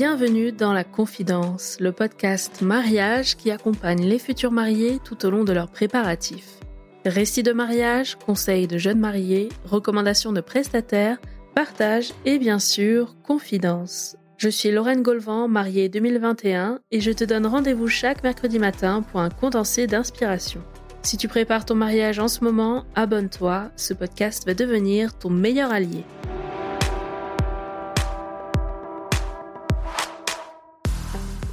Bienvenue dans La Confidence, le podcast mariage qui accompagne les futurs mariés tout au long de leurs préparatifs. Récits de mariage, conseils de jeunes mariés, recommandations de prestataires, partage et bien sûr, confidence. Je suis Lorraine Golvan, mariée 2021, et je te donne rendez-vous chaque mercredi matin pour un condensé d'inspiration. Si tu prépares ton mariage en ce moment, abonne-toi, ce podcast va devenir ton meilleur allié.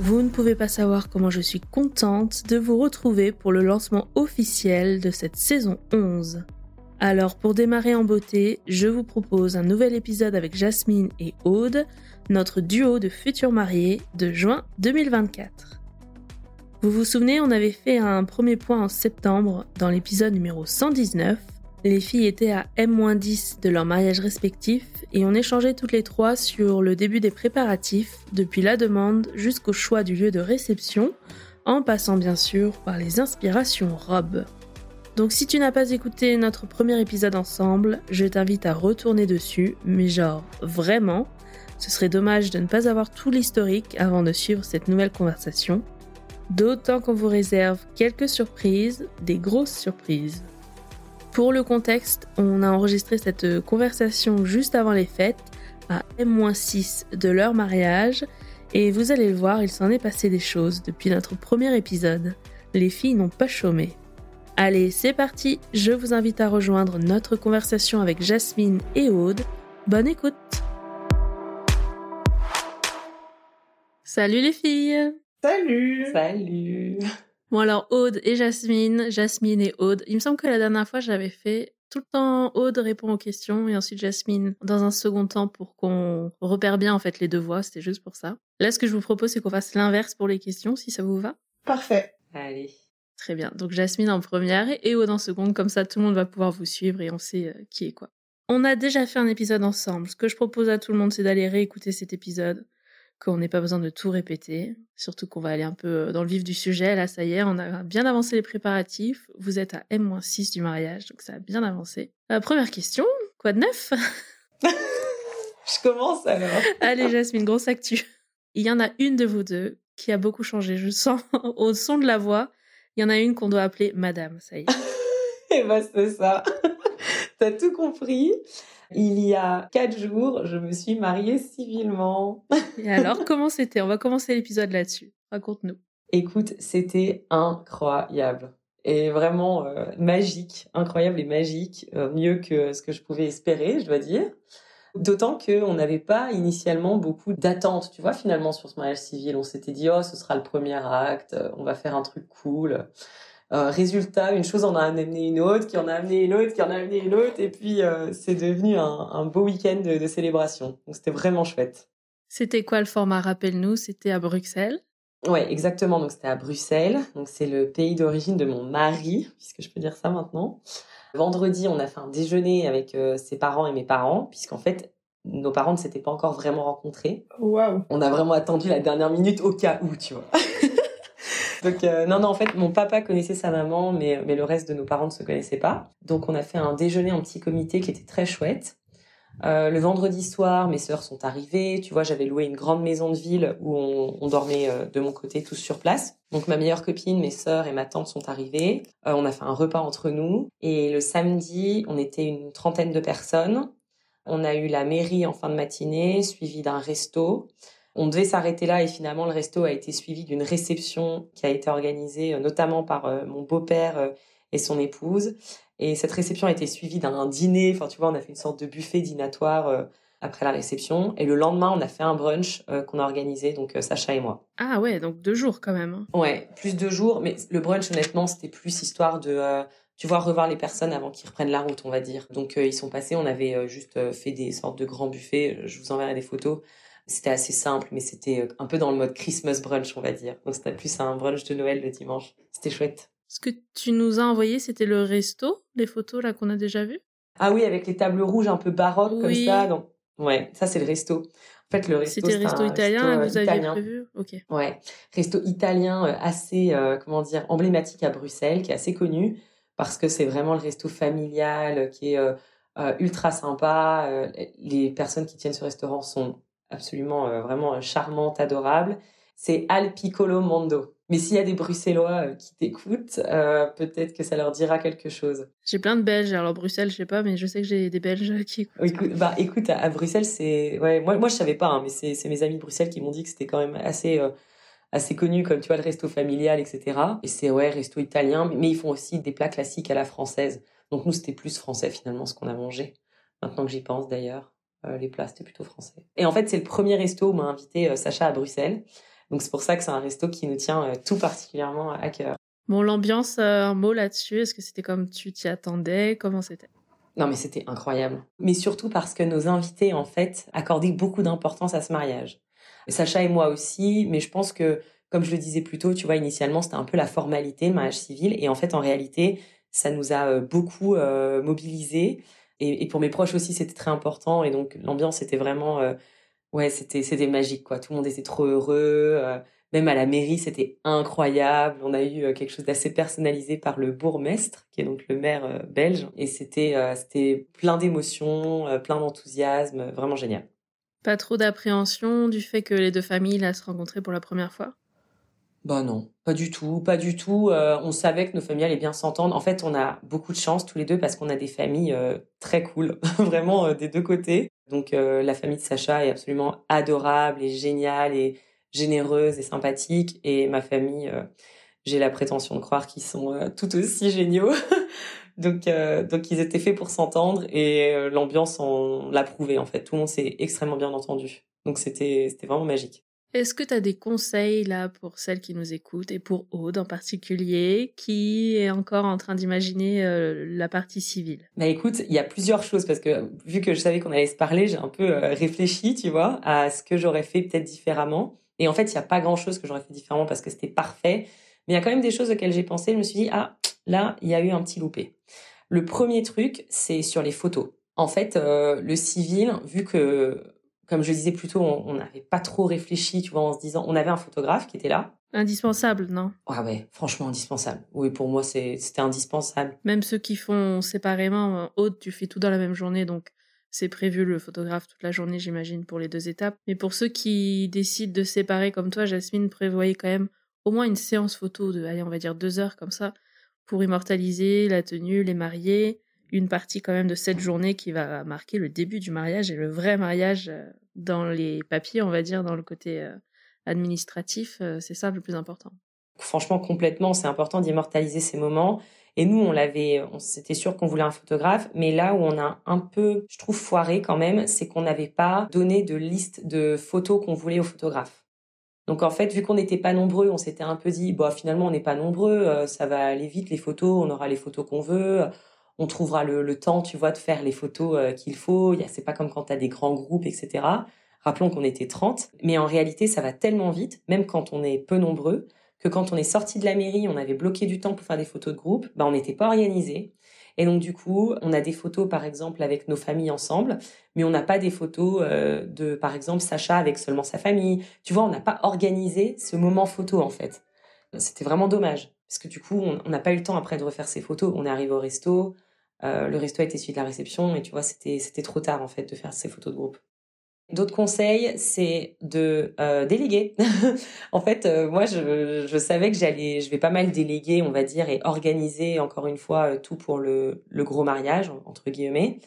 Vous ne pouvez pas savoir comment je suis contente de vous retrouver pour le lancement officiel de cette saison 11. Alors pour démarrer en beauté, je vous propose un nouvel épisode avec Jasmine et Aude, notre duo de futurs mariés de juin 2024. Vous vous souvenez, on avait fait un premier point en septembre dans l'épisode numéro 119. Les filles étaient à M-10 de leur mariage respectif et on échangeait toutes les trois sur le début des préparatifs, depuis la demande jusqu'au choix du lieu de réception, en passant bien sûr par les inspirations robes. Donc si tu n'as pas écouté notre premier épisode ensemble, je t'invite à retourner dessus, mais genre vraiment, ce serait dommage de ne pas avoir tout l'historique avant de suivre cette nouvelle conversation. D'autant qu'on vous réserve quelques surprises, des grosses surprises. Pour le contexte, on a enregistré cette conversation juste avant les fêtes, à M-6 de leur mariage, et vous allez le voir, il s'en est passé des choses depuis notre premier épisode. Les filles n'ont pas chômé. Allez, c'est parti, je vous invite à rejoindre notre conversation avec Jasmine et Aude. Bonne écoute Salut les filles Salut Salut Bon alors Aude et Jasmine, Jasmine et Aude. Il me semble que la dernière fois j'avais fait tout le temps Aude répond aux questions et ensuite Jasmine dans un second temps pour qu'on repère bien en fait les deux voix, c'était juste pour ça. Là ce que je vous propose c'est qu'on fasse l'inverse pour les questions si ça vous va. Parfait. Allez. Très bien. Donc Jasmine en première et Aude en seconde, comme ça tout le monde va pouvoir vous suivre et on sait euh, qui est quoi. On a déjà fait un épisode ensemble. Ce que je propose à tout le monde c'est d'aller réécouter cet épisode qu'on n'ait pas besoin de tout répéter, surtout qu'on va aller un peu euh, dans le vif du sujet. Là, ça y est, on a bien avancé les préparatifs. Vous êtes à M-6 du mariage, donc ça a bien avancé. Euh, première question, quoi de neuf? Je commence alors. Allez, Jasmine, grosse actu. Il y en a une de vous deux qui a beaucoup changé. Je sens au son de la voix, il y en a une qu'on doit appeler Madame, ça y est. Et bah, c'est ça. T'as tout compris. Il y a quatre jours, je me suis mariée civilement. Et alors, comment c'était? On va commencer l'épisode là-dessus. Raconte-nous. Écoute, c'était incroyable. Et vraiment euh, magique, incroyable et magique, euh, mieux que ce que je pouvais espérer, je dois dire. D'autant qu'on n'avait pas initialement beaucoup d'attentes, tu vois, finalement, sur ce mariage civil. On s'était dit, oh, ce sera le premier acte, on va faire un truc cool. Euh, résultat, une chose en a amené une autre, qui en a amené une autre, qui en a amené une autre, et puis euh, c'est devenu un, un beau week-end de, de, célébration. Donc c'était vraiment chouette. C'était quoi le format? Rappelle-nous, c'était à Bruxelles? Ouais, exactement. Donc c'était à Bruxelles. Donc c'est le pays d'origine de mon mari, puisque je peux dire ça maintenant. Vendredi, on a fait un déjeuner avec euh, ses parents et mes parents, puisqu'en fait, nos parents ne s'étaient pas encore vraiment rencontrés. Waouh. On a vraiment attendu la dernière minute au cas où, tu vois. Donc euh, non, non, en fait, mon papa connaissait sa maman, mais, le reste de nos parents ne se connaissaient pas. Donc on a fait un déjeuner en petit comité qui était très chouette. Euh, le vendredi soir, mes sœurs sont arrivées. Tu vois, j'avais loué une grande maison de ville où on, dormait euh, de mon côté tous sur place. Donc ma meilleure copine, mes sœurs et ma tante sont arrivées. On a fait un repas entre nous. Et le samedi, on était une trentaine de personnes. On a eu la mairie en fin de matinée, suivi d'un resto. On devait s'arrêter là et finalement le resto a été suivi d'une réception qui a été organisée euh, notamment par euh, mon beau-père euh, et son épouse. Et cette réception a été suivie d'un dîner. Enfin, tu vois, on a fait une sorte de buffet dînatoire après la réception. Et le lendemain, on a fait un brunch qu'on a organisé, donc Sacha et moi. Ah ouais, donc deux jours quand même. Hein. Ouais, plus deux jours. Mais le brunch, honnêtement, c'était plus histoire de, tu vois, revoir les personnes avant qu'ils reprennent la route, on va dire. Donc ils sont passés, on avait juste fait des sortes de grands buffets. Je vous enverrai des photos. C'était assez simple, mais c'était euh, un peu dans le mode Christmas brunch, on va dire. Donc c'était plus un brunch de Noël le dimanche. C'était chouette. Ce que tu nous as envoyé, c'était le resto, les photos là qu'on a déjà vues? Ah oui, avec les tables rouges un peu baroques comme ça. Donc, ouais, ça c'est le resto. En fait, le resto. C'était resto italien, resto, vous aviez prévu? Ok. Ouais, resto italien euh, assez, euh, comment dire, emblématique à Bruxelles, qui est assez connu parce que c'est vraiment le resto familial qui est euh, ultra sympa. les personnes qui tiennent ce restaurant sont absolument vraiment charmante, adorable. C'est Al Piccolo Mondo. Mais s'il y a des Bruxellois qui t'écoutent, peut-être que ça leur dira quelque chose. J'ai plein de Belges. Alors Bruxelles, je sais pas, mais je sais que j'ai des Belges qui écoutent. Écoute, bah écoute, à, Bruxelles, c'est ouais, moi moi je savais pas, hein, mais c'est mes amis de Bruxelles qui m'ont dit que c'était quand même assez assez connu comme tu vois le resto familial, etc. Et c'est ouais resto italien, mais ils font aussi des plats classiques à la française. Donc nous c'était plus français finalement ce qu'on a mangé. Maintenant que j'y pense d'ailleurs, euh, les plats c'était plutôt français. Et en fait c'est le premier resto où m'a invité euh, Sacha à Bruxelles. Donc c'est pour ça que c'est un resto qui nous tient euh, tout particulièrement à cœur. Bon l'ambiance, un mot là-dessus. Est-ce que c'était comme tu t'y attendais? Comment c'était? Non, mais c'était incroyable. Mais surtout parce que nos invités, en fait, accordaient beaucoup d'importance à ce mariage. Sacha et moi aussi, mais je pense que, comme je le disais plus tôt, tu vois, initialement, c'était un peu la formalité, le mariage civil. Et en fait, en réalité, ça nous a euh, beaucoup euh, mobilisés. Et, pour mes proches aussi, c'était très important. Et donc, l'ambiance était vraiment, euh, ouais, c'était, c'était magique, quoi. Tout le monde était trop heureux. même à la mairie, c'était incroyable. On a eu quelque chose d'assez personnalisé par le bourgmestre, qui est donc le maire belge. Et c'était, c'était plein d'émotions, plein d'enthousiasme, vraiment génial. Pas trop d'appréhension du fait que les deux familles se rencontraient pour la première fois? Bah non, pas du tout, pas du tout. Euh, on savait que nos familles allaient bien s'entendre. En fait, on a beaucoup de chance tous les deux parce qu'on a des familles euh, très cool, vraiment euh, des deux côtés. Donc la famille de Sacha est absolument adorable et géniale et généreuse et sympathique. Et ma famille, j'ai la prétention de croire qu'ils sont tout aussi géniaux. Donc, euh, donc ils étaient faits pour s'entendre et euh, l'ambiance on l'a prouvé en fait. Tout le monde s'est extrêmement bien entendu. Donc c'était c'était vraiment magique. Est-ce que tu as des conseils là pour celles qui nous écoutent et pour Aude en particulier qui est encore en train d'imaginer euh, la partie civile? Bah écoute, il y a plusieurs choses parce que vu que je savais qu'on allait se parler, j'ai un peu réfléchi, tu vois, à ce que j'aurais fait peut-être différemment. Et en fait, il n'y a pas grand-chose que j'aurais fait différemment parce que c'était parfait. Mais il y a quand même des choses auxquelles j'ai pensé. Je me suis dit, ah, là, il y a eu un petit loupé. Le premier truc, c'est sur les photos. En fait, euh, le civil, vu que, comme je disais plus tôt, on n'avait pas trop réfléchi, tu vois, en se disant, on avait un photographe qui était là. Indispensable, non? Ah ouais, franchement indispensable. Oui, pour moi, c'était indispensable. Même ceux qui font séparément, Aude, tu fais tout dans la même journée, donc c'est prévu le photographe toute la journée, j'imagine, pour les deux étapes. Mais pour ceux qui décident de séparer comme toi, Jasmine prévoyait quand même au moins une séance photo de, allez, on va dire deux heures comme ça, pour immortaliser la tenue, les mariés, une partie quand même de cette journée qui va marquer le début du mariage et le vrai mariage euh, dans les papiers, on va dire, dans le côté euh, administratif, euh, c'est ça le plus important. Franchement, complètement, c'est important d'immortaliser ces moments. Et nous, on l'avait, on s'était sûr qu'on voulait un photographe, mais là où on a un peu, je trouve, foiré quand même, c'est qu'on n'avait pas donné de liste de photos qu'on voulait au photographe. Donc en fait, vu qu'on n'était pas nombreux, on s'était un peu dit, bah finalement on n'est pas nombreux, ça va aller vite les photos, on aura les photos qu'on veut, on trouvera le, temps, tu vois, de faire les photos euh, qu'il faut. C'est pas comme quand tu as des grands groupes, etc. Rappelons qu'on était 30, mais en réalité ça va tellement vite, même quand on est peu nombreux, que quand on est sorti de la mairie, on avait bloqué du temps pour faire des photos de groupe, bah on n'était pas organisé. Et donc du coup, on a des photos par exemple avec nos familles ensemble, mais on n'a pas des photos euh, de par exemple Sacha avec seulement sa famille. Tu vois, on n'a pas organisé ce moment photo en fait. C'était vraiment dommage parce que du coup, on n'a pas eu le temps après de refaire ces photos. On est arrivé au resto, euh, le resto a été suivi de la réception et tu vois, c'était trop tard en fait de faire ces photos de groupe. D'autres conseils, c'est de euh, déléguer. en fait, euh, moi, je, je, savais que j'allais, je vais pas mal déléguer, on va dire, et organiser encore une fois tout pour le, le gros mariage entre guillemets.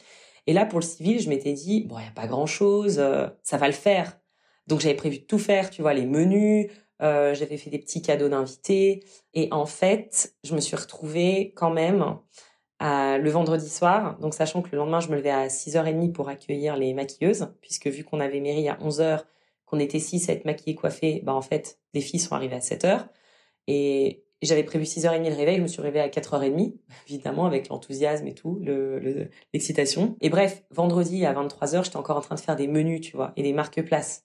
Et là, pour le civil, je m'étais dit bon, il y a pas grand chose, ça va le faire. Donc j'avais prévu de tout faire, tu vois, les menus. j'avais fait des petits cadeaux d'invités. Et en fait, je me suis retrouvée quand même le vendredi soir, donc sachant que le lendemain, je me levais à 6h30 pour accueillir les maquilleuses, puisque vu qu'on avait mairie à 11h, qu'on était 6 à être maquillées, coiffées, bah en fait, les filles sont arrivées à 7h. Et j'avais prévu 6h30 le réveil, je me suis réveillée à 4h30, évidemment, avec l'enthousiasme et tout, l'excitation. Le, et bref, vendredi à 23h, j'étais encore en train de faire des menus, tu vois, et des marque-places.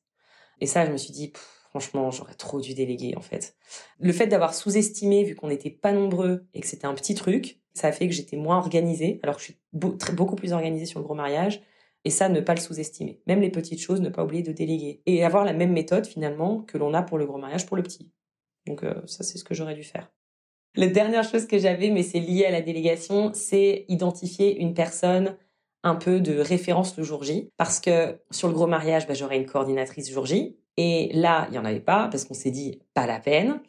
Et ça, je me suis dit, franchement, j'aurais trop dû déléguer, en fait. Le fait d'avoir sous-estimé, vu qu'on n'était pas nombreux et que c'était un petit truc, ça a fait que j'étais moins organisée, alors que je suis beaucoup plus organisée sur le gros mariage. Et ça, ne pas le sous-estimer. Même les petites choses, ne pas oublier de déléguer. Et avoir la même méthode, finalement, que l'on a pour le gros mariage, pour le petit. Donc euh, ça, c'est ce que j'aurais dû faire. La dernière chose que j'avais, mais c'est lié à la délégation, c'est identifier une personne un peu de référence le jour J. Parce que sur le gros mariage, bah, j'aurais une coordinatrice jour J. Et là, il n'y en avait pas parce qu'on s'est dit pas la peine.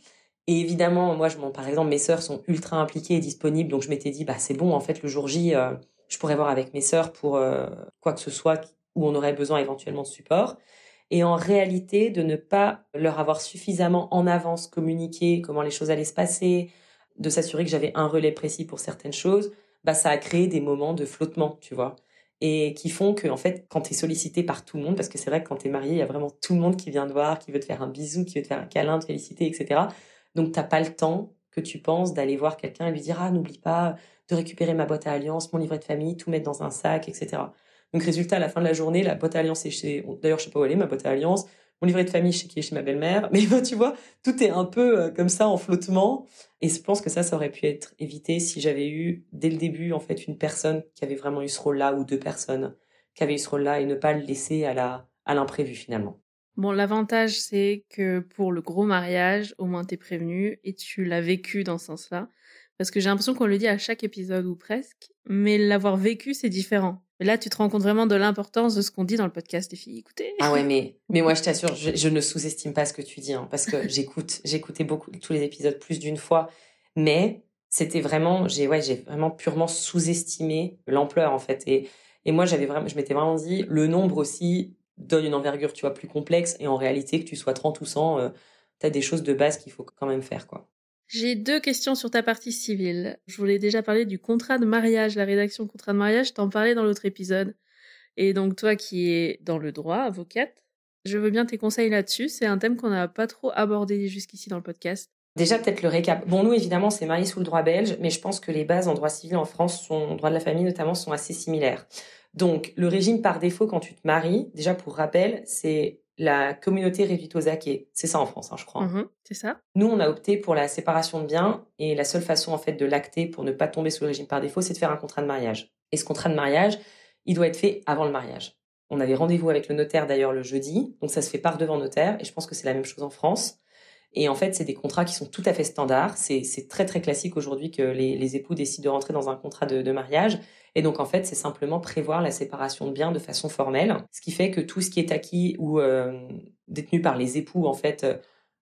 Et évidemment, moi, je, par exemple, mes sœurs sont ultra impliquées et disponibles, donc je m'étais dit, bah c'est bon, en fait, le jour J, euh, je pourrais voir avec mes sœurs pour euh, quoi que ce soit où on aurait besoin éventuellement de support. Et en réalité, de ne pas leur avoir suffisamment en avance communiqué comment les choses allaient se passer, de s'assurer que j'avais un relais précis pour certaines choses, bah ça a créé des moments de flottement, tu vois et qui font que en fait quand tu es sollicité par tout le monde parce que c'est vrai que quand tu es marié il y a vraiment tout le monde qui vient te voir qui veut te faire un bisou qui veut te faire un câlin te féliciter etc donc t'as pas le temps que tu penses d'aller voir quelqu'un et lui dire ah n'oublie pas de récupérer ma boîte à alliance mon livret de famille tout mettre dans un sac etc donc résultat à la fin de la journée la boîte à alliance est chez d'ailleurs je sais pas où elle est ma boîte à alliance mon livret de famille chez qui est chez ma belle-mère. Mais ben, tu vois, tout est un peu euh, comme ça en flottement. Et je pense que ça, ça aurait pu être évité si j'avais eu dès le début en fait une personne qui avait vraiment eu ce rôle-là ou deux personnes qui avaient eu ce rôle-là et ne pas le laisser à la à l'imprévu finalement. Bon, l'avantage c'est que pour le gros mariage, au moins t'es prévenu et tu l'as vécu dans ce sens-là. Parce que j'ai l'impression qu'on le dit à chaque épisode ou presque, mais l'avoir vécu c'est différent. Et là, tu te rends compte vraiment de l'importance de ce qu'on dit dans le podcast des filles. Écoutez. Ah ouais, mais, mais moi, je t'assure, je, ne sous-estime pas ce que tu dis, hein, parce que j'écoute, j'écoutais beaucoup, tous les épisodes plus d'une fois, mais c'était vraiment, j'ai, ouais, j'ai vraiment purement sous-estimé l'ampleur, en fait. Et, et moi, j'avais vraiment, je m'étais vraiment dit, le nombre aussi donne une envergure, tu vois, plus complexe, et en réalité, que tu sois 30 ou 100, euh, tu as des choses de base qu'il faut quand même faire, quoi. J'ai deux questions sur ta partie civile. Je voulais déjà parler du contrat de mariage, la rédaction contrat de mariage, je t'en parlais dans l'autre épisode. Et donc toi qui es dans le droit, avocate, je veux bien tes conseils là-dessus. C'est un thème qu'on n'a pas trop abordé jusqu'ici dans le podcast. Déjà, peut-être le récap. Bon, nous, évidemment, c'est marié sous le droit belge, mais je pense que les bases en droit civil en France, en droit de la famille notamment, sont assez similaires. Donc, le régime par défaut quand tu te maries, déjà pour rappel, c'est la communauté Revitosake. C'est ça en France, hein, je crois. Mmh c'est ça. Nous, on a opté pour la séparation de biens et la seule façon en fait de l'acter pour ne pas tomber sous le régime par défaut, c'est de faire un contrat de mariage. Et ce contrat de mariage, il doit être fait avant le mariage. On avait rendez-vous avec le notaire d'ailleurs le jeudi, donc ça se fait par devant notaire et je pense que c'est la même chose en France. Et en fait, c'est des contrats qui sont tout à fait standards. C'est très très classique aujourd'hui que les, époux décident de rentrer dans un contrat de, mariage. Et donc en fait, c'est simplement prévoir la séparation de biens de façon formelle, ce qui fait que tout ce qui est acquis ou euh, détenu par les époux en fait, euh,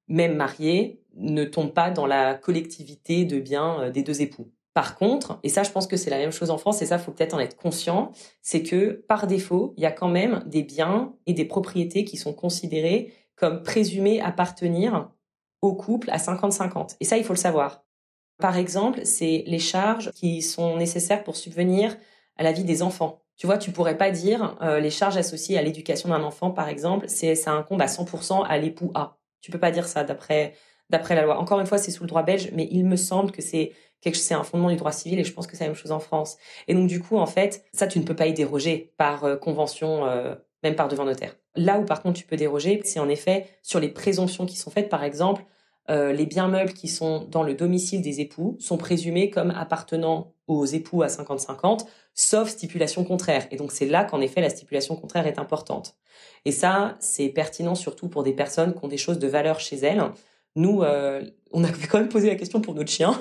même mariés, ne tombe pas dans la collectivité de biens euh, des deux époux. Par contre, et ça je pense que c'est la même chose en France, et ça faut peut-être en être conscient, c'est que par défaut, il y a quand même des biens et des propriétés qui sont considérés comme présumés appartenir au couple à 50-50. Et ça, il faut le savoir. Par exemple, c'est les charges qui sont nécessaires pour subvenir à la vie des enfants. Tu vois, tu pourrais pas dire euh, les charges associées à l'éducation d'un enfant, par exemple, c'est ça incombe à 100% à l'époux A. Tu peux pas dire ça d'après d'après la loi. Encore une fois, c'est sous le droit belge, mais il me semble que c'est quelque c'est un fondement du droit civil et je pense que c'est la même chose en France. Et donc du coup, en fait, ça tu ne peux pas y déroger par euh, convention, euh, même par devant notaire. Là où par contre tu peux déroger, c'est en effet sur les présomptions qui sont faites. Par exemple, euh, les biens meubles qui sont dans le domicile des époux sont présumés comme appartenant aux époux à 50-50, sauf stipulation contraire. Et donc c'est là qu'en effet la stipulation contraire est importante. Et ça, c'est pertinent surtout pour des personnes qui ont des choses de valeur chez elles. Nous, euh, on avait quand même posé la question pour notre chien.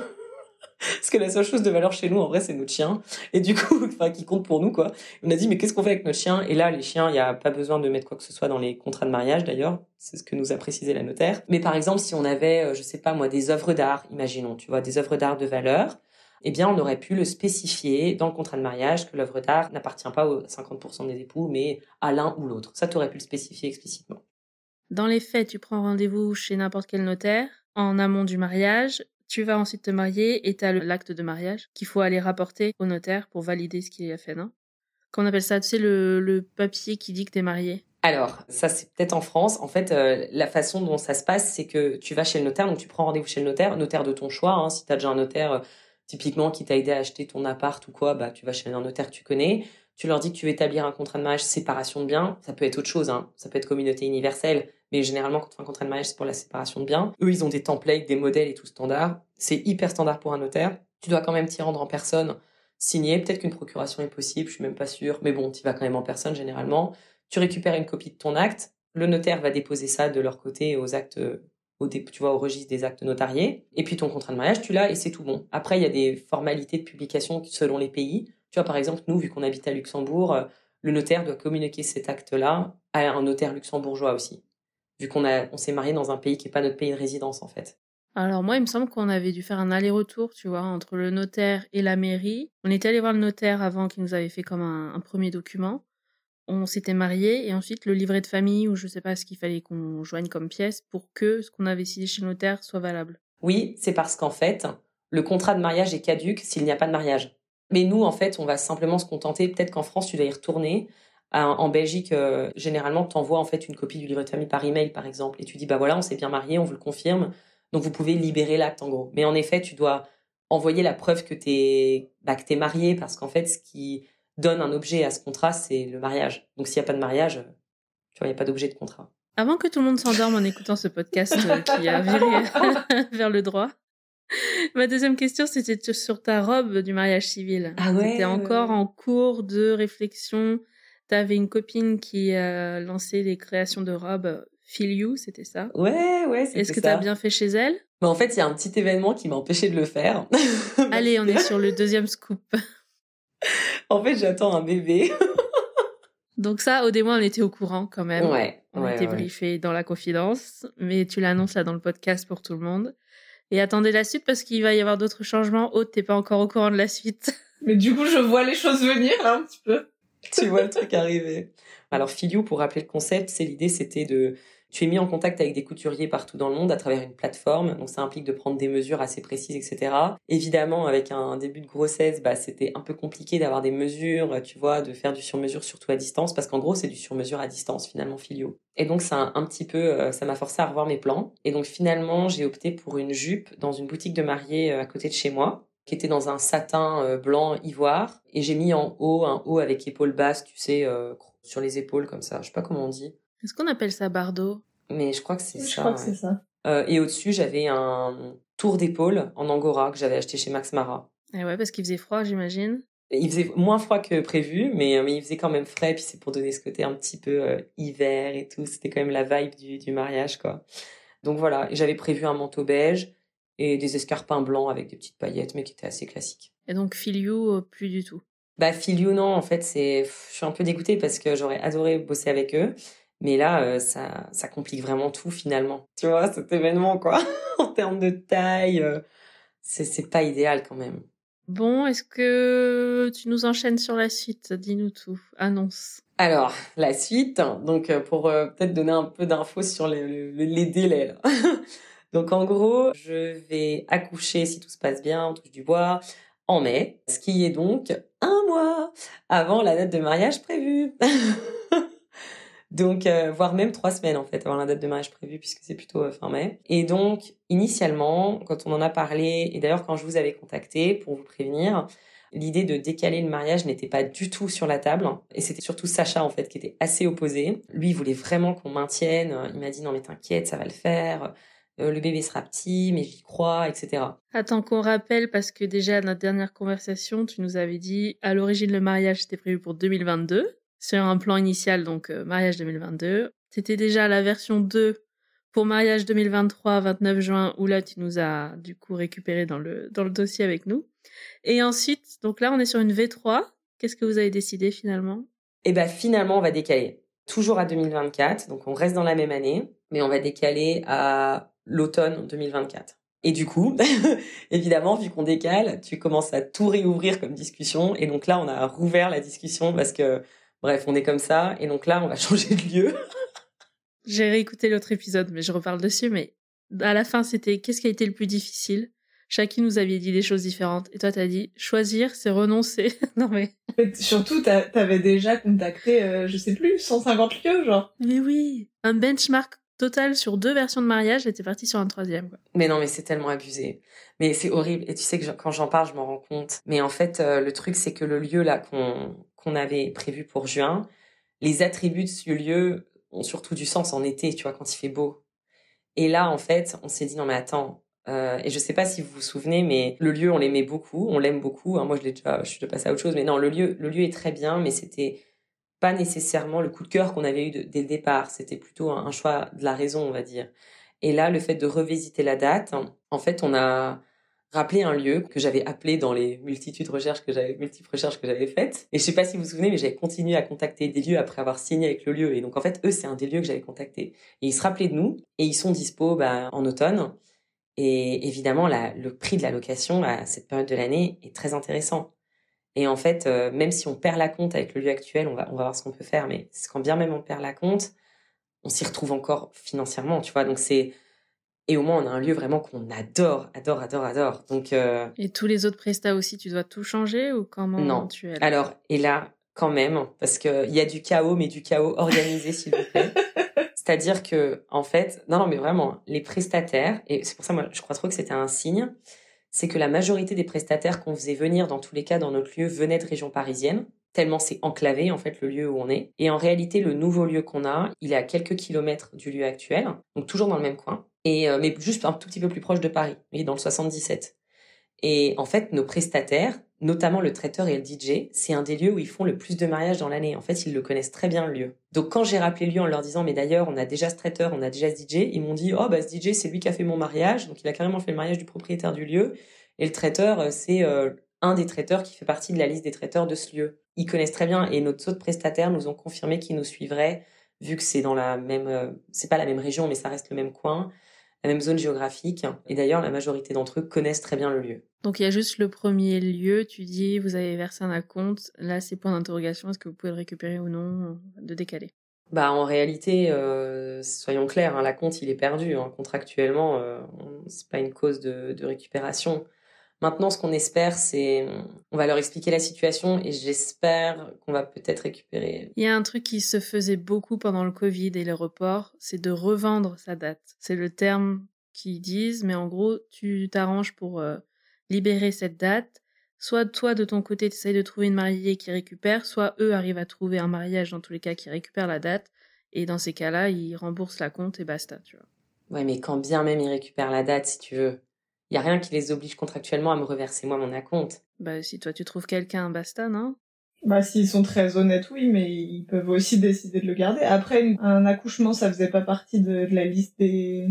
Parce que la seule chose de valeur chez nous, en vrai, c'est notre chien. Et du coup, enfin, qui compte pour nous, quoi. On a dit, mais qu'est-ce qu'on fait avec notre chien? Et là, les chiens, il n'y a pas besoin de mettre quoi que ce soit dans les contrats de mariage, d'ailleurs. C'est ce que nous a précisé la notaire. Mais par exemple, si on avait, euh, je sais pas moi, des œuvres d'art, imaginons, tu vois, des œuvres d'art de valeur, eh bien, on aurait pu le spécifier dans le contrat de mariage que l'œuvre d'art n'appartient pas aux 50% des époux, mais à l'un ou l'autre. Ça, tu aurais pu le spécifier explicitement. Dans les faits, tu prends rendez-vous chez n'importe quel notaire en amont du mariage tu vas ensuite te marier et tu as l'acte de mariage qu'il faut aller rapporter au notaire pour valider ce qu'il a fait, non? Qu'on appelle ça, tu sais, le, papier qui dit que es marié. Alors, ça c'est peut-être en France. En fait, euh, la façon dont ça se passe, c'est que tu vas chez le notaire, donc tu prends rendez-vous chez le notaire, notaire de ton choix. Hein, si tu as déjà un notaire, euh, typiquement, qui t'a aidé à acheter ton appart ou quoi, bah tu vas chez un notaire que tu connais. Tu leur dis que tu veux établir un contrat de mariage séparation de biens. Ça peut être autre chose, hein. ça peut être communauté universelle. Mais généralement, quand on fait un contrat de mariage, c'est pour la séparation de biens. Eux, ils ont des templates, des modèles et tout standard. C'est hyper standard pour un notaire. Tu dois quand même t'y rendre en personne, signer. Peut-être qu'une procuration est possible, je suis même pas sûre. Mais bon, tu vas quand même en personne généralement. Tu récupères une copie de ton acte. Le notaire va déposer ça de leur côté aux actes, au, tu vois, au registre des actes notariés. Et puis ton contrat de mariage, tu l'as et c'est tout bon. Après, il y a des formalités de publication selon les pays. Tu vois, par exemple, nous, vu qu'on habite à Luxembourg, euh, le notaire doit communiquer cet acte-là à un notaire luxembourgeois aussi, vu qu'on on s'est marié dans un pays qui n'est pas notre pays de résidence, en fait. Alors moi, il me semble qu'on avait dû faire un aller-retour, tu vois, entre le notaire et la mairie. On était allé voir le notaire avant qu'il nous avait fait comme un, premier document. On s'était marié et ensuite le livret de famille ou je sais pas ce qu'il fallait qu'on joigne comme pièce pour que ce qu'on avait signé chez le notaire soit valable. Oui, c'est parce qu'en fait, le contrat de mariage est caduque s'il n'y a pas de mariage. Mais nous, en fait, on va simplement se contenter. Peut-être qu'en France, tu vas y retourner. En Belgique, euh, généralement, tu envoies en fait une copie du livret de famille par email, par exemple, et tu dis bah voilà, on s'est bien marié, on vous le confirme. Donc vous pouvez libérer l'acte en gros. Mais en effet, tu dois envoyer la preuve que t'es bah, que t'es marié parce qu'en fait, ce qui donne un objet à ce contrat, c'est le mariage. Donc s'il n'y a pas de mariage, tu vois, il n'y a pas d'objet de contrat. Avant que tout le monde s'endorme en écoutant ce podcast euh, qui a viré vers le droit, ma deuxième question, c'était sur ta robe du mariage civil. Ah ouais. T'étais encore en cours de réflexion. T'avais une copine qui a lancé des créations de robes Feel You, c'était ça? Ouais, ouais, c'était Est-ce que tu as bien fait chez elle? Mais En fait, il y a un petit événement qui m'a empêché de le faire. Allez, on est sur le deuxième scoop. en fait, j'attends un bébé. Donc ça, au début, on était au courant quand même. Ouais. On était briefé dans la confidence, mais tu l'annonces là dans le podcast pour tout le monde. Et attendez la suite parce qu'il va y avoir d'autres changements. Aude, t'es pas encore au courant de la suite. Mais du coup, je vois les choses venir un petit peu. tu vois le truc arriver. Alors, Filio, pour rappeler le concept, c'est l'idée, c'était de tu es mis en contact avec des couturiers partout dans le monde à travers une plateforme, donc ça implique de prendre des mesures assez précises, etc. Évidemment, avec un début de grossesse, bah, c'était un peu compliqué d'avoir des mesures, tu vois, de faire du sur-mesure surtout à distance, parce qu'en gros, c'est du sur-mesure à distance finalement, filio. Et donc, ça un petit peu, euh, ça m'a forcé à revoir mes plans. Et donc, finalement, j'ai opté pour une jupe dans une boutique de mariée euh, à côté de chez moi qui était dans un satin euh, blanc ivoire et j'ai mis en haut un haut avec épaules basses, tu sais, sur les épaules comme ça. Je sais pas comment on dit. Est-ce qu'on appelle ça bardo? Mais je crois que c'est ça. Je crois que c'est ça. Euh, et au-dessus, j'avais un tour d'épaule en angora que j'avais acheté chez Max Mara. Et ouais, parce qu'il faisait froid, j'imagine. Il faisait moins froid que prévu, mais, mais il faisait quand même frais. Puis c'est pour donner ce côté un petit peu euh, hiver et tout. C'était quand même la vibe du, du mariage, quoi. Donc voilà, j'avais prévu un manteau beige et des escarpins blancs avec des petites paillettes, mais qui étaient assez classiques. Et donc Filiou, euh, plus du tout? Bah Filiou, non. En fait, c'est, je suis un peu dégoûtée parce que j'aurais adoré bosser avec eux. Mais là, euh, ça, ça complique vraiment tout finalement. Tu vois, cet événement, quoi. en termes de taille, euh, c'est, pas idéal quand même. Bon, est-ce que tu nous enchaînes sur la suite? Dis-nous tout. Annonce. Alors, la suite, donc euh, pour peut-être donner un peu d'infos sur les, les, délais. Là. donc en gros, je vais accoucher si tout se passe bien, on touche du bois, en mai, ce qui est donc un mois avant la date de mariage prévue. Donc, euh, voire même trois semaines en fait avant la date de mariage prévue puisque c'est plutôt euh, fin mai. Et donc, initialement, quand on en a parlé, et d'ailleurs quand je vous avais contacté pour vous prévenir, l'idée de décaler le mariage n'était pas du tout sur la table. Et c'était surtout Sacha en fait qui était assez opposé. Lui, il voulait vraiment qu'on maintienne. Il m'a dit non mais t'inquiète, ça va le faire. Euh, le bébé sera petit, mais j'y crois, etc. Attends qu'on rappelle, parce que déjà à notre dernière conversation, tu nous avais dit à l'origine le mariage était prévu pour 2022 sur un plan initial, donc euh, mariage 2022. C'était déjà la version 2 pour mariage 2023, 29 juin, où là tu nous as du coup récupéré dans le, dans le dossier avec nous. Et ensuite, donc là on est sur une V3. Qu'est-ce que vous avez décidé finalement? Eh ben finalement on va décaler. Toujours à 2024, donc on reste dans la même année, mais on va décaler à l'automne 2024. Et du coup, évidemment, vu qu'on décale, tu commences à tout réouvrir comme discussion. Et donc là, on a rouvert la discussion parce que Bref, on est comme ça. Et donc là, on va changer de lieu. J'ai réécouté l'autre épisode, mais je reparle dessus. Mais à la fin, c'était qu'est-ce qui a été le plus difficile? Chacun nous avait dit des choses différentes. Et toi, t'as dit choisir, c'est renoncer. non mais. Surtout, t'avais déjà contacté, euh, je sais plus, 150 lieux, genre. Mais oui, un benchmark total sur deux versions de mariage. J'étais partie sur un troisième. Quoi. Mais non, mais c'est tellement abusé. Mais c'est horrible. Et tu sais que quand j'en parle, je m'en rends compte. Mais en fait, euh, le truc, c'est que le lieu là qu'on qu'on avait prévu pour juin, les attributs de ce lieu ont surtout du sens en été, tu vois, quand il fait beau. Et là, en fait, on s'est dit non mais attends. Euh, et je sais pas si vous vous souvenez, mais le lieu, on l'aimait beaucoup, on l'aime beaucoup. Hein, moi, je l'ai déjà, je suis passée à autre chose, mais non, le lieu, le lieu est très bien, mais c'était pas nécessairement le coup de cœur qu'on avait eu dès le départ. C'était plutôt un, choix de la raison, on va dire. Et là, le fait de revisiter la date, en fait, on a rappeler un lieu que j'avais appelé dans les multitudes de recherches que j'avais, multiples recherches que j'avais faites. Et je sais pas si vous vous souvenez, mais j'avais continué à contacter des lieux après avoir signé avec le lieu. Et donc, en fait, eux, c'est un des lieux que j'avais contacté. Et ils se rappelaient de nous et ils sont dispo, bah, en automne. Et évidemment, le prix de la location à cette période de l'année est très intéressant. Et en fait, euh, même si on perd la compte avec le lieu actuel, on va, on va voir ce qu'on peut faire. Mais quand bien même on perd la compte, on s'y retrouve encore financièrement, tu vois. Donc c'est et au moins on a un lieu vraiment qu'on adore, adore, adore, adore. Donc euh... et tous les autres prestats aussi, tu dois tout changer ou comment non. tu es Alors et là quand même parce que il y a du chaos, mais du chaos organisé s'il vous plaît. C'est-à-dire que en fait, non non mais vraiment les prestataires et c'est pour ça moi je crois trop que c'était un signe c'est que la majorité des prestataires qu'on faisait venir dans tous les cas dans notre lieu venaient de région parisienne, tellement c'est enclavé en fait le lieu où on est. Et en réalité, le nouveau lieu qu'on a, il est à quelques kilomètres du lieu actuel, donc toujours dans le même coin, et euh, mais juste un tout petit peu plus proche de Paris, oui, dans le 77. Et en fait, nos prestataires, notamment le traiteur et le DJ, c'est un des lieux où ils font le plus de mariages dans l'année. En fait, ils le connaissent très bien le lieu. Donc quand j'ai rappelé le lieu en leur disant mais d'ailleurs, on a déjà ce traiteur, on a déjà ce DJ, ils m'ont dit "Oh bah ce DJ, c'est lui qui a fait mon mariage." Donc il a carrément fait le mariage du propriétaire du lieu et le traiteur, euh, c'est euh, un des traiteurs qui fait partie de la liste des traiteurs de ce lieu. Ils connaissent très bien et nos autres prestataires nous ont confirmé qu'ils nous suivraient vu que c'est dans la même euh, c'est pas la même région mais ça reste le même coin la même zone géographique. Et d'ailleurs, la majorité d'entre eux connaissent très bien le lieu. Donc il y a juste le premier lieu, tu dis, vous avez versé un acompte, là c'est point d'interrogation, est-ce que vous pouvez le récupérer ou non, de décaler? Bah en réalité, euh, soyons clairs, hein, la compte il est perdu. Hein. Contractuellement, euh, c'est pas une cause de, de récupération. Maintenant, ce qu'on espère, c'est, on va leur expliquer la situation et j'espère qu'on va peut-être récupérer. Il y a un truc qui se faisait beaucoup pendant le Covid et les reports, c'est de revendre sa date. C'est le terme qu'ils disent, mais en gros, tu t'arranges pour euh, libérer cette date. Soit toi, de ton côté, tu essayes de trouver une mariée qui récupère, soit eux arrivent à trouver un mariage, dans tous les cas, qui récupère la date. Et dans ces cas-là, ils remboursent la compte et basta, tu vois. Ouais, mais quand bien même ils récupèrent la date, si tu veux, il y a rien qui les oblige contractuellement à me reverser moi mon acompte. Bah si toi tu trouves quelqu'un, basta, non? Bah s'ils sont très honnêtes, oui, mais ils peuvent aussi décider de le garder. Après, un accouchement, ça faisait pas partie de, la liste des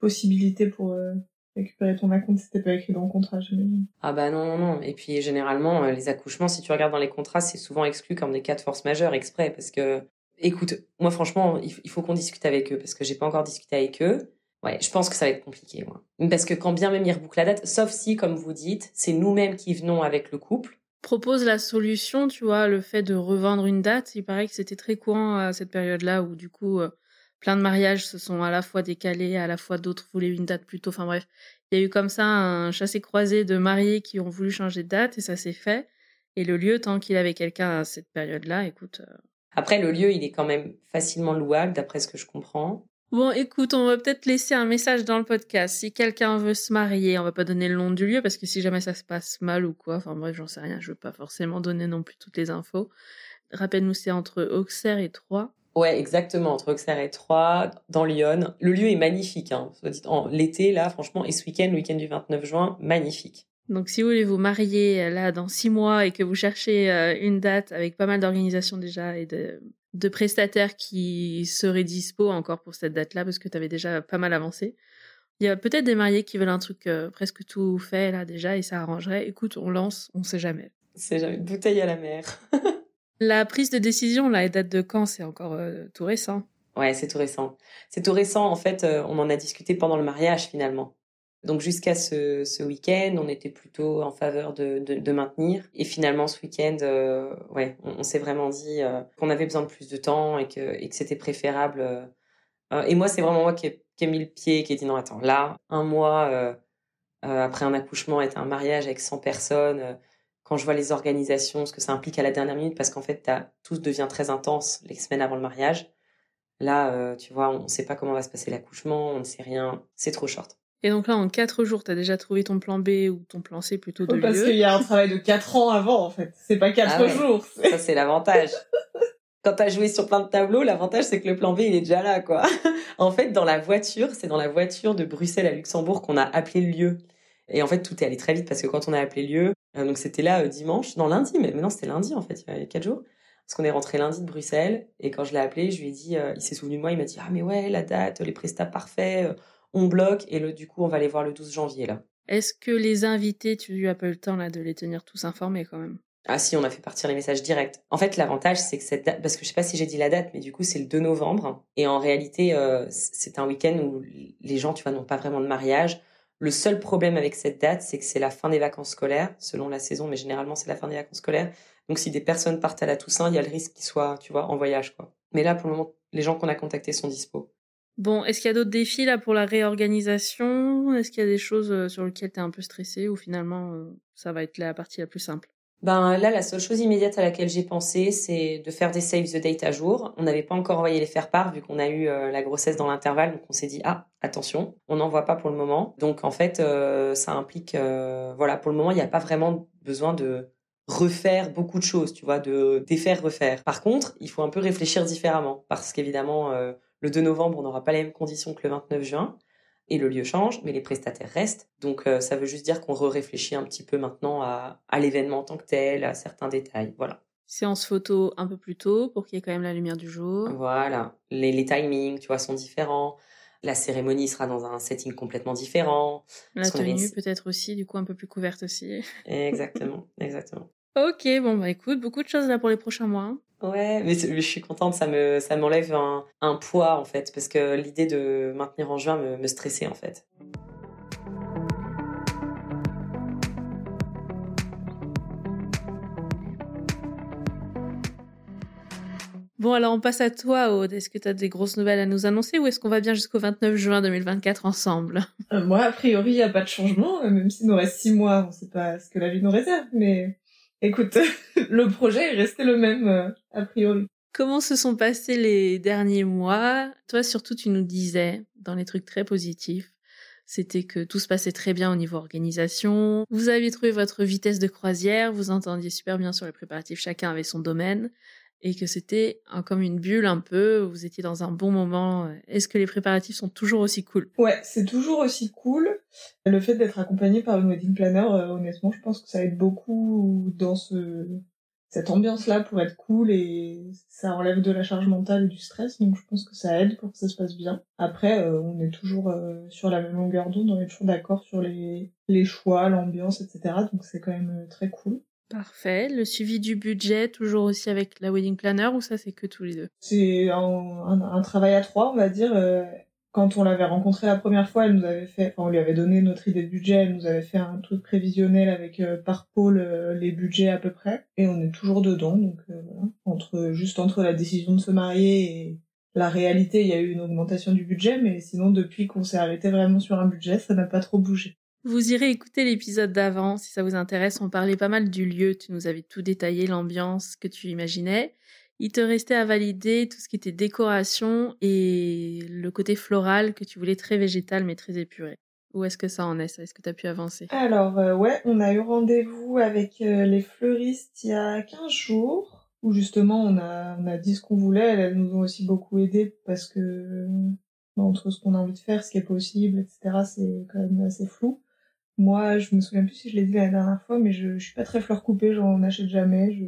possibilités pour euh, récupérer ton acompte, c'était pas écrit dans le contrat, j'imagine. Ah bah non, non, non. Et puis généralement, euh, les accouchements, si tu regardes dans les contrats, c'est souvent exclu comme des cas de force majeure exprès, parce que, écoute, moi franchement, il faut qu'on discute avec eux, parce que j'ai pas encore discuté avec eux. Ouais, je pense que ça va être compliqué, moi. Parce que quand bien même ils rebouclent la date, sauf si, comme vous dites, c'est nous-mêmes qui venons avec le couple. Propose la solution, tu vois, le fait de revendre une date. Il paraît que c'était très courant à cette période-là où, du coup, euh, plein de mariages se sont à la fois décalés, à la fois d'autres voulaient une date plus tôt. Enfin bref, il y a eu comme ça un chassé-croisé de mariés qui ont voulu changer de date et ça s'est fait. Et le lieu, tant qu'il avait quelqu'un à cette période-là, écoute. Euh, Après, le lieu, il est quand même facilement louable, d'après ce que je comprends. Bon, écoute, on va peut-être laisser un message dans le podcast. Si quelqu'un veut se marier, on va pas donner le nom du lieu parce que si jamais ça se passe mal ou quoi, enfin bref, j'en sais rien, je veux pas forcément donner non plus toutes les infos. Rappelle-nous, c'est entre Auxerre et Troyes. Ouais, exactement, entre Auxerre et Troyes, dans Lyon. Le lieu est magnifique, hein. En l'été, là, franchement, et ce week-end, le week-end du 29 juin, magnifique. Donc, si vous voulez vous marier euh, là dans six mois et que vous cherchez euh, une date avec pas mal d'organisations déjà et de de prestataires qui seraient dispo encore pour cette date-là parce que tu avais déjà pas mal avancé. Il y a peut-être des mariés qui veulent un truc euh, presque tout fait là déjà et ça arrangerait. Écoute, on lance, on sait jamais. C'est jamais bouteille à la mer. la prise de décision là, et date de quand? C'est encore euh, tout récent. Ouais, c'est tout récent. C'est tout récent. En fait, euh, on en a discuté pendant le mariage finalement. Donc jusqu'à ce, ce week-end, on était plutôt en faveur de, de, de maintenir. Et finalement, ce week-end, euh, ouais, on, s'est vraiment dit euh, qu'on avait besoin de plus de temps et que, et que c'était préférable. Euh, et moi, c'est vraiment moi qui ai, qui ai, mis le pied, qui ai dit non, attends, là, un mois après un accouchement et un mariage avec 100 personnes, quand je vois les organisations, ce que ça implique à la dernière minute, parce qu'en fait, tout devient très intense les semaines avant le mariage. Là, tu vois, on ne sait pas comment va se passer l'accouchement, on ne sait rien, c'est trop short. Et donc là, en quatre jours, t'as déjà trouvé ton plan B ou ton plan C plutôt de Parce qu'il y a un travail de quatre ans avant, en fait. C'est pas quatre ah jours. Ça, c'est l'avantage. Quand t'as joué sur plein de tableaux, l'avantage, c'est que le plan B, il est déjà là, quoi. en fait, dans la voiture, c'est dans la voiture de Bruxelles à Luxembourg qu'on a appelé le lieu. Et en fait, tout est allé très vite parce que quand on a appelé le lieu, euh, donc c'était là euh, dimanche, non lundi, mais, non, c'était lundi, en fait, il y a quatre jours. Parce qu'on est rentré lundi de Bruxelles, et quand je l'ai appelé, je lui ai dit, euh, il s'est souvenu de moi, il m'a dit, ah mais ouais, la date, les prestats parfaits, on bloque et le, du coup, on va aller voir le 12 janvier là. Est-ce que les invités, tu as pas eu le temps là de les tenir tous informés quand même? Ah si, on a fait partir les messages directs. En fait, l'avantage, c'est que cette date, parce que je sais pas si j'ai dit la date, mais du coup, c'est le 2 novembre. Et en réalité, euh, c'est un week-end où les gens, tu vois, n'ont pas vraiment de mariage. Le seul problème avec cette date, c'est que c'est la fin des vacances scolaires, selon la saison, mais généralement, c'est la fin des vacances scolaires. Donc, si des personnes partent à la Toussaint, il y a le risque qu'ils soient, tu vois, en voyage, quoi. Mais là, pour le moment, les gens qu'on a contactés sont dispo. Bon, est-ce qu'il y a d'autres défis là pour la réorganisation? Est-ce qu'il y a des choses euh, sur lesquelles tu es un peu stressé ou finalement euh, ça va être la partie la plus simple? Ben là, la seule chose immédiate à laquelle j'ai pensé, c'est de faire des save the date à jour. On n'avait pas encore envoyé les faire part vu qu'on a eu euh, la grossesse dans l'intervalle, donc on s'est dit ah attention, on n'en voit pas pour le moment. Donc en fait, ça implique voilà pour le moment il n'y a pas vraiment besoin de refaire beaucoup de choses, tu vois, de défaire refaire. Par contre, il faut un peu réfléchir différemment parce qu'évidemment le 2 novembre on n'aura pas les mêmes conditions que le 29 juin et le lieu change, mais les prestataires restent. Donc euh, ça veut juste dire qu'on réfléchit un petit peu maintenant à, l'événement en tant que tel, à certains détails. Voilà. Séance photo un peu plus tôt pour qu'il y ait quand même la lumière du jour. Voilà. Les, les timings, tu vois, sont différents. La cérémonie sera dans un setting complètement différent. La tenue peut-être aussi, du coup, un peu plus couverte aussi. Exactement, exactement. Ok, bon bah écoute, beaucoup de choses là pour les prochains mois. Ouais, mais, je suis contente, ça me ça m'enlève un, un, poids en fait, parce que l'idée de maintenir en juin me, me stressait en fait. Bon, alors on passe à toi, Aude. Est-ce que tu as des grosses nouvelles à nous annoncer ou est-ce qu'on va bien jusqu'au 29 juin 2024 ensemble? Euh, Moi, a priori, il n'y a pas de changement, euh, même s'il nous reste six mois, on ne sait pas ce que la vie nous réserve, mais Écoute, le projet est resté le même, euh, a priori. Comment se sont passés les derniers mois? Toi, surtout, tu nous disais, dans les trucs très positifs, c'était que tout se passait très bien au niveau organisation. Vous aviez trouvé votre vitesse de croisière, vous entendiez super bien sur les préparatifs, chacun avait son domaine et que c'était comme une bulle un peu, vous étiez dans un bon moment. Est-ce que les préparatifs sont toujours aussi cool? Ouais, c'est toujours aussi cool. Le fait d'être accompagné par une wedding planner, euh, honnêtement, je pense que ça aide beaucoup dans ce cette ambiance-là pour être cool et ça enlève de la charge mentale et du stress, donc je pense que ça aide pour que ça se passe bien. Après, euh, on est toujours euh, sur la même longueur d'onde, on est toujours d'accord sur les choix, l'ambiance, etc. Donc c'est quand même très cool. Parfait. Le suivi du budget, toujours aussi avec la wedding planner ou ça c'est que tous les deux? C'est un, travail à trois, on va dire. Euh, quand on l'avait rencontrée la première fois, on lui avait donné notre idée de budget, elle nous avait fait un truc prévisionnel avec euh, par pôle euh, les budgets à peu près, et on est toujours dedans. Donc entre juste entre la décision de se marier et la réalité, il y a eu une augmentation du budget, mais sinon depuis qu'on s'est arrêté vraiment sur un budget, ça n'a pas trop bougé. Vous irez écouter l'épisode d'avant si ça vous intéresse. On parlait pas mal du lieu. Tu nous avais tout détaillé, l'ambiance que tu imaginais. Il te restait à valider tout ce qui était décoration et le côté floral que tu voulais très végétal mais très épuré. Où est-ce que ça en est? Est-ce que tu as pu avancer? Alors euh, ouais, on a eu rendez-vous avec euh, les fleuristes il y a 15 jours où justement on a, dit ce qu'on voulait. Elles, nous ont aussi beaucoup aidé parce que bah, entre ce qu'on a envie de faire, ce qui est possible, etc., c'est quand même assez flou. Moi, je me souviens plus si je l'ai dit la dernière fois, mais je, je suis pas très fleur coupée, j'en achète jamais. Je...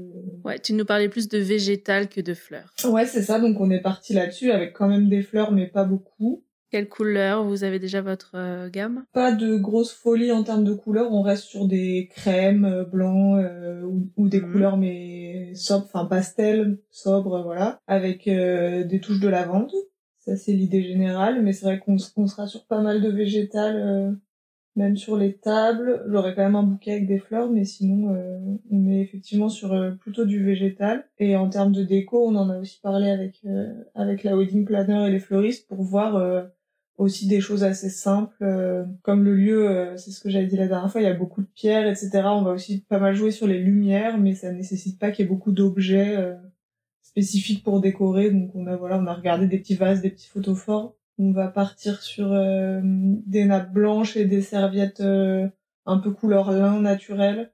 Ouais, tu nous parlais plus de végétal que de fleurs. Ouais, c'est ça, donc on est parti là-dessus avec quand même des fleurs, mais pas beaucoup. Quelle couleur Vous avez déjà votre euh, gamme? Pas de grosse folie en termes de couleurs, on reste sur des crèmes euh, blancs euh, ou, des mhm. couleurs mais sobres, enfin pastel, sobres, voilà, avec des touches de lavande. Ça c'est l'idée générale, mais c'est vrai qu'on sera sur pas mal de végétal même sur les tables, j'aurais quand même un bouquet avec des fleurs, mais sinon, euh, on est effectivement sur euh, plutôt du végétal. Et en termes de déco, on en a aussi parlé avec euh, avec la wedding planner et les fleuristes pour voir aussi des choses assez simples, comme le lieu, c'est ce que j'avais dit la dernière fois, il y a beaucoup de pierres, etc. On va aussi pas mal jouer sur les lumières, mais ça nécessite pas qu'il y ait beaucoup d'objets spécifiques pour décorer. Donc on a voilà, on a regardé des petits vases, des petits photos forts on va partir sur euh, des nappes blanches et des serviettes euh, un peu couleur lin naturel.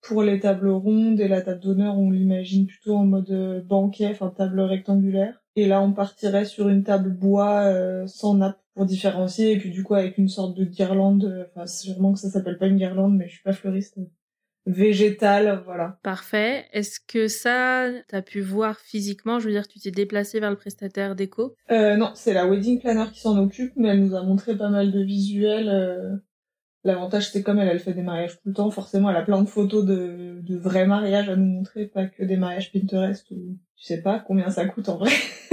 Pour les tables rondes et la table d'honneur, on l'imagine plutôt en mode euh, banquet, enfin table rectangulaire. Et là, on partirait sur une table bois sans nappe pour différencier, et puis du coup avec une sorte de guirlande. Enfin, sûrement que ça s'appelle pas une guirlande, mais je suis pas fleuriste végétal, voilà. Parfait. Est-ce que ça, t'as pu voir physiquement? Je veux dire, tu t'es déplacé vers le prestataire déco? Euh, Non, c'est la wedding planner qui s'en occupe, mais elle nous a montré pas mal de visuels. Euh, L'avantage, c'est comme elle, elle fait des mariages tout le temps, forcément, elle a plein de photos de, de vrais mariages à nous montrer, pas que des mariages Pinterest ou tu sais pas combien ça coûte en vrai.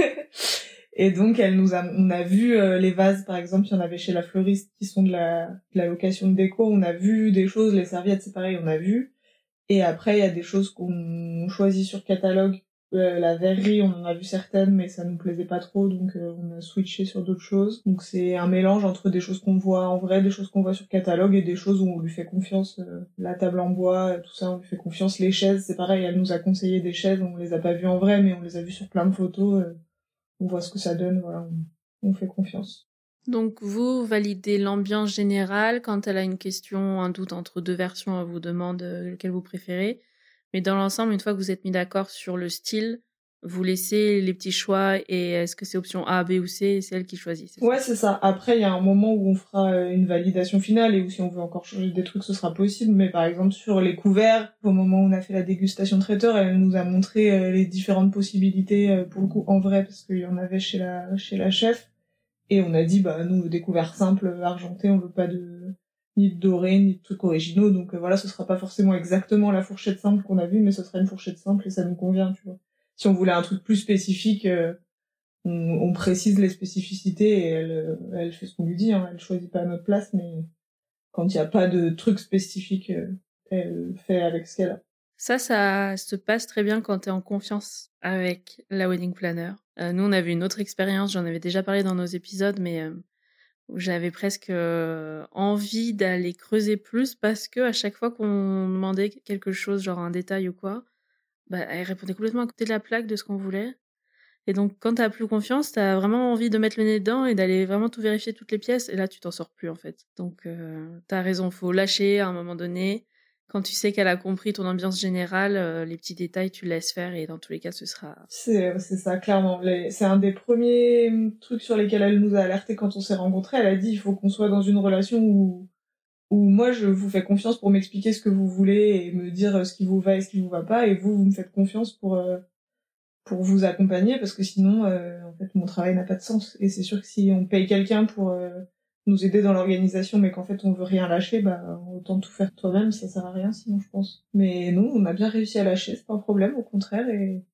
Et donc, elle nous a, on a vu euh, les vases, par exemple, il y en avait chez la fleuriste qui sont de la, de la location de déco. On a vu des choses, les serviettes, c'est pareil, on a vu. Et après, il y a des choses qu'on choisit sur catalogue. Euh, la verrerie, on en a vu certaines, mais ça nous plaisait pas trop, donc euh, on a switché sur d'autres choses. Donc c'est un mélange entre des choses qu'on voit en vrai, des choses qu'on voit sur catalogue et des choses où on lui fait confiance. la table en bois, tout ça, on lui fait confiance. Les chaises, c'est pareil, elle nous a conseillé des chaises, on les a pas vues en vrai, mais on les a vues sur plein de photos on voit ce que ça donne, on, fait confiance. Donc vous validez l'ambiance générale quand elle a une question, un doute entre deux versions, elle vous demande euh, lequel vous préférez. Mais dans l'ensemble, une fois que vous êtes mis d'accord sur le style, vous laissez les petits choix et est-ce que c'est option A, B ou C, c'est elle qui choisit. Ouais, c'est ça. Après, il y a un moment où on fera euh, une validation finale et où si on veut encore changer des trucs, ce sera possible. Mais par exemple, sur les couverts, au moment où on a fait la dégustation traiteur, elle nous a montré euh, les différentes possibilités euh, pour le coup en vrai parce qu'il y en avait chez la chez la chef. Et on a dit, bah nous, des couverts simples, argentés, on veut pas de ni de doré, ni de trucs originaux. Donc voilà, ce sera pas forcément exactement la fourchette simple qu'on a vue, mais ce sera une fourchette simple et ça nous convient, tu vois si on voulait un truc plus spécifique, euh, on, précise les spécificités et elle, euh, elle fait ce qu'on lui dit. Hein. Elle choisit pas notre place, mais quand il n'y a pas de truc spécifique, euh, elle fait avec ce qu'elle a. Ça, ça se passe très bien quand tu es en confiance avec la wedding planner. nous, on avait une autre expérience, j'en avais déjà parlé dans nos épisodes, mais où j'avais presque envie d'aller creuser plus parce que à chaque fois qu'on demandait quelque chose, genre un détail ou quoi, bah, elle répondait complètement à côté de la plaque de ce qu'on voulait. Et donc, quand t'as plus confiance, t'as vraiment envie de mettre le nez dedans et d'aller vraiment tout vérifier toutes les pièces. Et là, tu t'en sors plus, en fait. Donc, euh, t'as raison, faut lâcher à un moment donné. Quand tu sais qu'elle a compris ton ambiance générale, euh, les petits détails, tu laisses faire et dans tous les cas, ce sera. C'est, ça, clairement. C'est un des premiers trucs sur lesquels elle nous a alerté quand on s'est rencontrés. Elle a dit, il faut qu'on soit dans une relation où où moi je vous fais confiance pour m'expliquer ce que vous voulez et me dire ce qui vous va et ce qui vous va pas. Et vous vous me faites confiance pour euh, pour vous accompagner parce que sinon euh, en fait mon travail n'a pas de sens. Et c'est sûr que si on paye quelqu'un pour euh, nous aider dans l'organisation mais qu'en fait on veut rien lâcher bah autant tout faire toi-même. Ça sert à rien sinon je pense. Mais non on a bien réussi à lâcher. C'est pas un problème au contraire. Et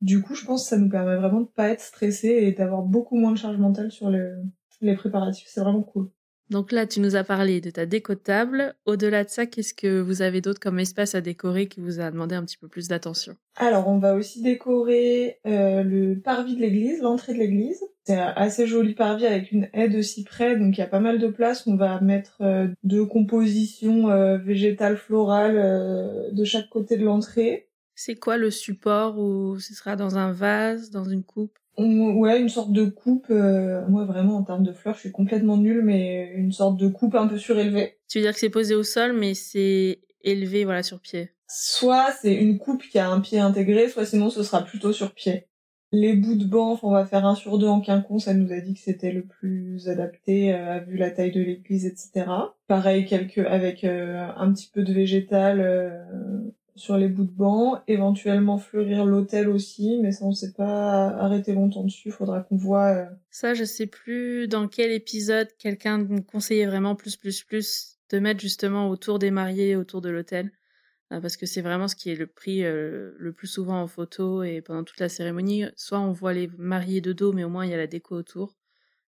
du coup je pense que ça nous permet vraiment de pas être stressé et d'avoir beaucoup moins de charge mentale sur les préparatifs. C'est vraiment cool donc là, tu nous as parlé de ta déco table. Au-delà de ça, qu'est-ce que vous avez d'autre comme espace à décorer qui vous a demandé un petit peu plus d'attention? Alors, on va aussi décorer euh, le parvis de l'église, l'entrée de l'église. C'est un assez joli parvis avec une haie de cyprès, donc il y a pas mal de place. On va mettre euh, deux compositions euh, végétales, florales de chaque côté de l'entrée. C'est quoi le support ou ce sera? Dans un vase, dans une coupe? Ouais, une sorte de coupe. Euh, moi, vraiment, en termes de fleurs, je suis complètement nulle, mais une sorte de coupe un peu surélevée. Tu veux dire que c'est posé au sol, mais c'est élevé, voilà, sur pied. Soit c'est une coupe qui a un pied intégré, soit sinon ce sera plutôt sur pied. Les bouts de banc, on va faire un sur deux en quinconce, ça nous a dit que c'était le plus adapté, euh, vu la taille de l'église, etc. Pareil, quelques, avec euh, un petit peu de végétal, sur les bouts de banc, éventuellement fleurir l'hôtel aussi, mais ça on sait pas arrêter longtemps dessus, faudra qu'on voit. Euh. Ça je sais plus dans quel épisode quelqu'un me conseillait vraiment plus plus plus de mettre justement autour des mariés, autour de l'hôtel, euh, parce que c'est vraiment ce qui est le prix euh, le plus souvent en photo et pendant toute la cérémonie. Soit on voit les mariés de dos, mais au moins il y a la déco autour.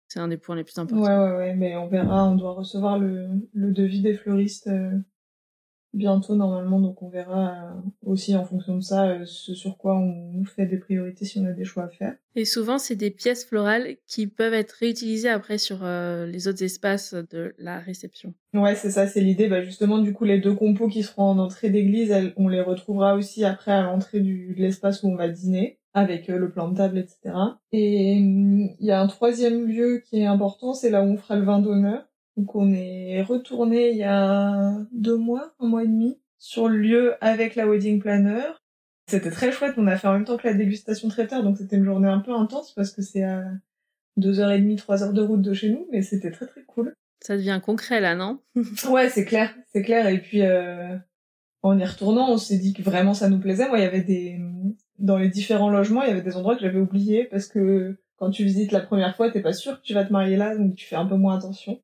C'est un des points les plus importants. Ouais ouais ouais, mais on verra, on doit recevoir le, le devis des fleuristes bientôt normalement, donc on verra euh, aussi en fonction de ça euh, ce sur quoi on fait des priorités si on a des choix à faire. Et souvent, c'est des pièces florales qui peuvent être réutilisées après sur euh, les autres espaces de la réception. Ouais, c'est ça, c'est l'idée. Bah justement, du coup, les deux compos qui seront en entrée d'église, on les retrouvera aussi après à l'entrée de l'espace où on va dîner avec le plan de table, etc. Et hum, il y a un troisième lieu qui est important, c'est là où on fera le vin d'honneur. Donc on est retourné il y a deux mois, un mois et demi, sur le lieu avec la wedding planner. C'était très chouette, on a fait en même temps que la dégustation traiteur, donc c'était une journée un peu intense parce que c'est à deux heures et demie, trois heures de route de chez nous, mais c'était très très cool. Ça devient concret là, non? Ouais, c'est clair, c'est clair. Et puis euh, en y retournant, on s'est dit que vraiment ça nous plaisait. Moi, il y avait des dans les différents logements, il y avait des endroits que j'avais oubliés parce que quand tu visites la première fois, t'es pas sûr que tu vas te marier là, donc tu fais un peu moins attention.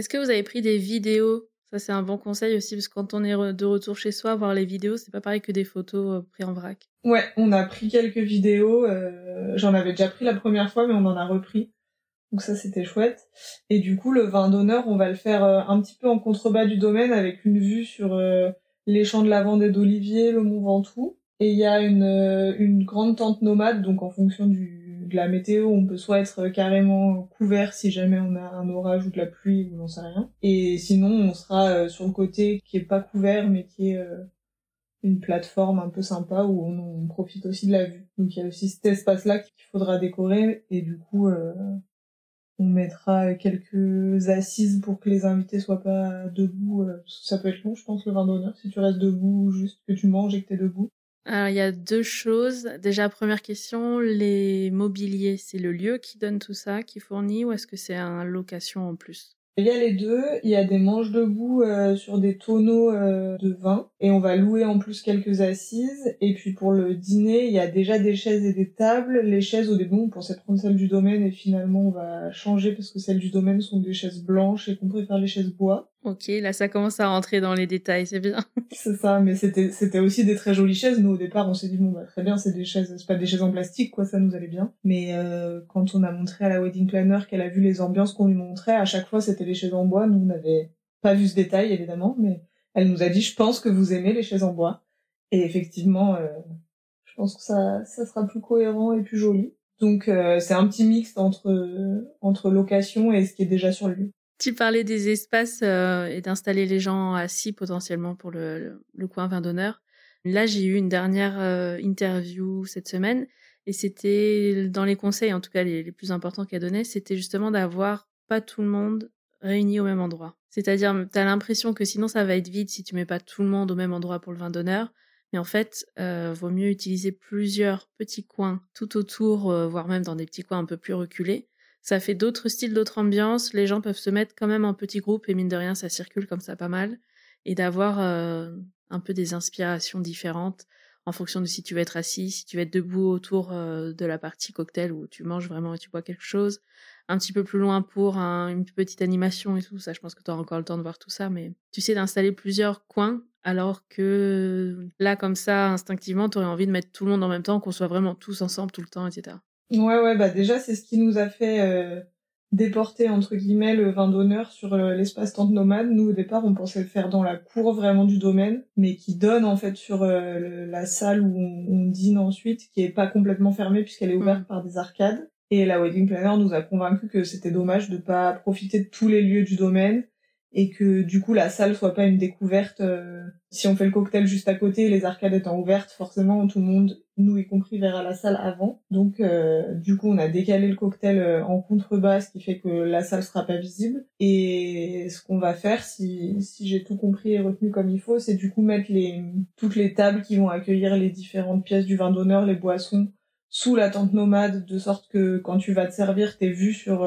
Est-ce que vous avez pris des vidéos? Ça, c'est un bon conseil aussi, parce que quand on est de retour chez soi, voir les vidéos, c'est pas pareil que des photos euh, prises en vrac. Ouais, on a pris quelques vidéos. Euh, j'en avais déjà pris la première fois, mais on en a repris. Donc ça, c'était chouette. Et du coup, le vin d'honneur, on va le faire euh, un petit peu en contrebas du domaine, avec une vue sur les champs de lavande et d'olivier, le Mont Ventoux. Et il y a une, une grande tente nomade, donc en fonction du, de la météo, on peut soit être carrément couvert si jamais on a un orage ou de la pluie ou j'en sais rien. Et sinon, on sera euh, sur le côté qui est pas couvert mais qui est euh, une plateforme un peu sympa où on, profite aussi de la vue. Donc il y a aussi cet espace-là qu'il faudra décorer et du coup euh, on mettra quelques assises pour que les invités soient pas debout. ça peut être long, je pense, le vin d'honneur si tu restes debout, juste que tu manges et que t'es debout. Alors, il y a deux choses. Déjà, première question, les mobiliers, c'est le lieu qui donne tout ça, qui fournit, ou est-ce que c'est un location en plus? Il y a les deux, il y a des manches debout euh, sur des tonneaux euh, de vin et on va louer en plus quelques assises et puis pour le dîner, il y a déjà des chaises et des tables. Les chaises au début on pensait prendre celles du domaine et finalement on va changer parce que celles du domaine sont des chaises blanches et qu'on préfère les chaises bois. Ok, là ça commence à rentrer dans les détails, c'est bien. c'est ça, mais c'était c'était aussi des très jolies chaises. Nous au départ on s'est dit bon bah très bien, c'est des chaises, c'est pas des chaises en plastique quoi, ça nous allait bien. Mais euh, quand on a montré à la wedding planner qu'elle a vu les ambiances qu'on lui montrait, à chaque fois c'était les chaises en bois. Nous on n'avait pas vu ce détail évidemment, mais elle nous a dit je pense que vous aimez les chaises en bois. Et effectivement, euh, je pense que ça ça sera plus cohérent et plus joli. Donc euh, c'est un petit mix entre entre location et ce qui est déjà sur le lieu. Tu parlais des espaces euh, et d'installer les gens assis potentiellement pour le, le, coin vin d'honneur. Là, j'ai eu une dernière euh, interview cette semaine et c'était dans les conseils, en tout cas les, plus importants qu'elle donnait, c'était justement d'avoir pas tout le monde réuni au même endroit. C'est-à-dire, tu as l'impression que sinon ça va être vide si tu mets pas tout le monde au même endroit pour le vin d'honneur. Mais en fait, euh, vaut mieux utiliser plusieurs petits coins tout autour, euh, voire même dans des petits coins un peu plus reculés, ça fait d'autres styles, d'autres ambiances. Les gens peuvent se mettre quand même en petits groupes et mine de rien, ça circule comme ça pas mal. Et d'avoir euh, un peu des inspirations différentes en fonction de si tu veux être assis, si tu veux être debout autour euh, de la partie cocktail où tu manges vraiment et tu bois quelque chose. Un petit peu plus loin pour une petite animation et tout. Ça, je pense que tu auras encore le temps de voir tout ça. Mais tu sais d'installer plusieurs coins alors que là, comme ça, instinctivement, tu aurais envie de mettre tout le monde en même temps, qu'on soit vraiment tous ensemble tout le temps, etc. Ouais, ouais, bah déjà, c'est ce qui nous a fait euh, déporter, entre guillemets, le vin d'honneur sur euh, l'espace tente nomade. Nous, au départ, on pensait le faire dans la cour vraiment du domaine, mais qui donne, en fait, sur euh, la salle où on, dîne ensuite, qui est pas complètement fermée puisqu'elle est ouverte par des arcades. Et la wedding planner nous a convaincu que c'était dommage de pas profiter de tous les lieux du domaine et que du coup la salle soit pas une découverte. Euh, si on fait le cocktail juste à côté, les arcades étant ouvertes, forcément tout le monde, nous y compris, verra la salle avant. Donc euh, du coup on a décalé le cocktail euh, en contrebas, ce qui fait que la salle sera pas visible. Et ce qu'on va faire, si, j'ai tout compris et retenu comme il faut, c'est du coup mettre les toutes les tables qui vont accueillir les différentes pièces du vin d'honneur, les boissons, sous la tente nomade, de sorte que quand tu vas te servir, t'es vu sur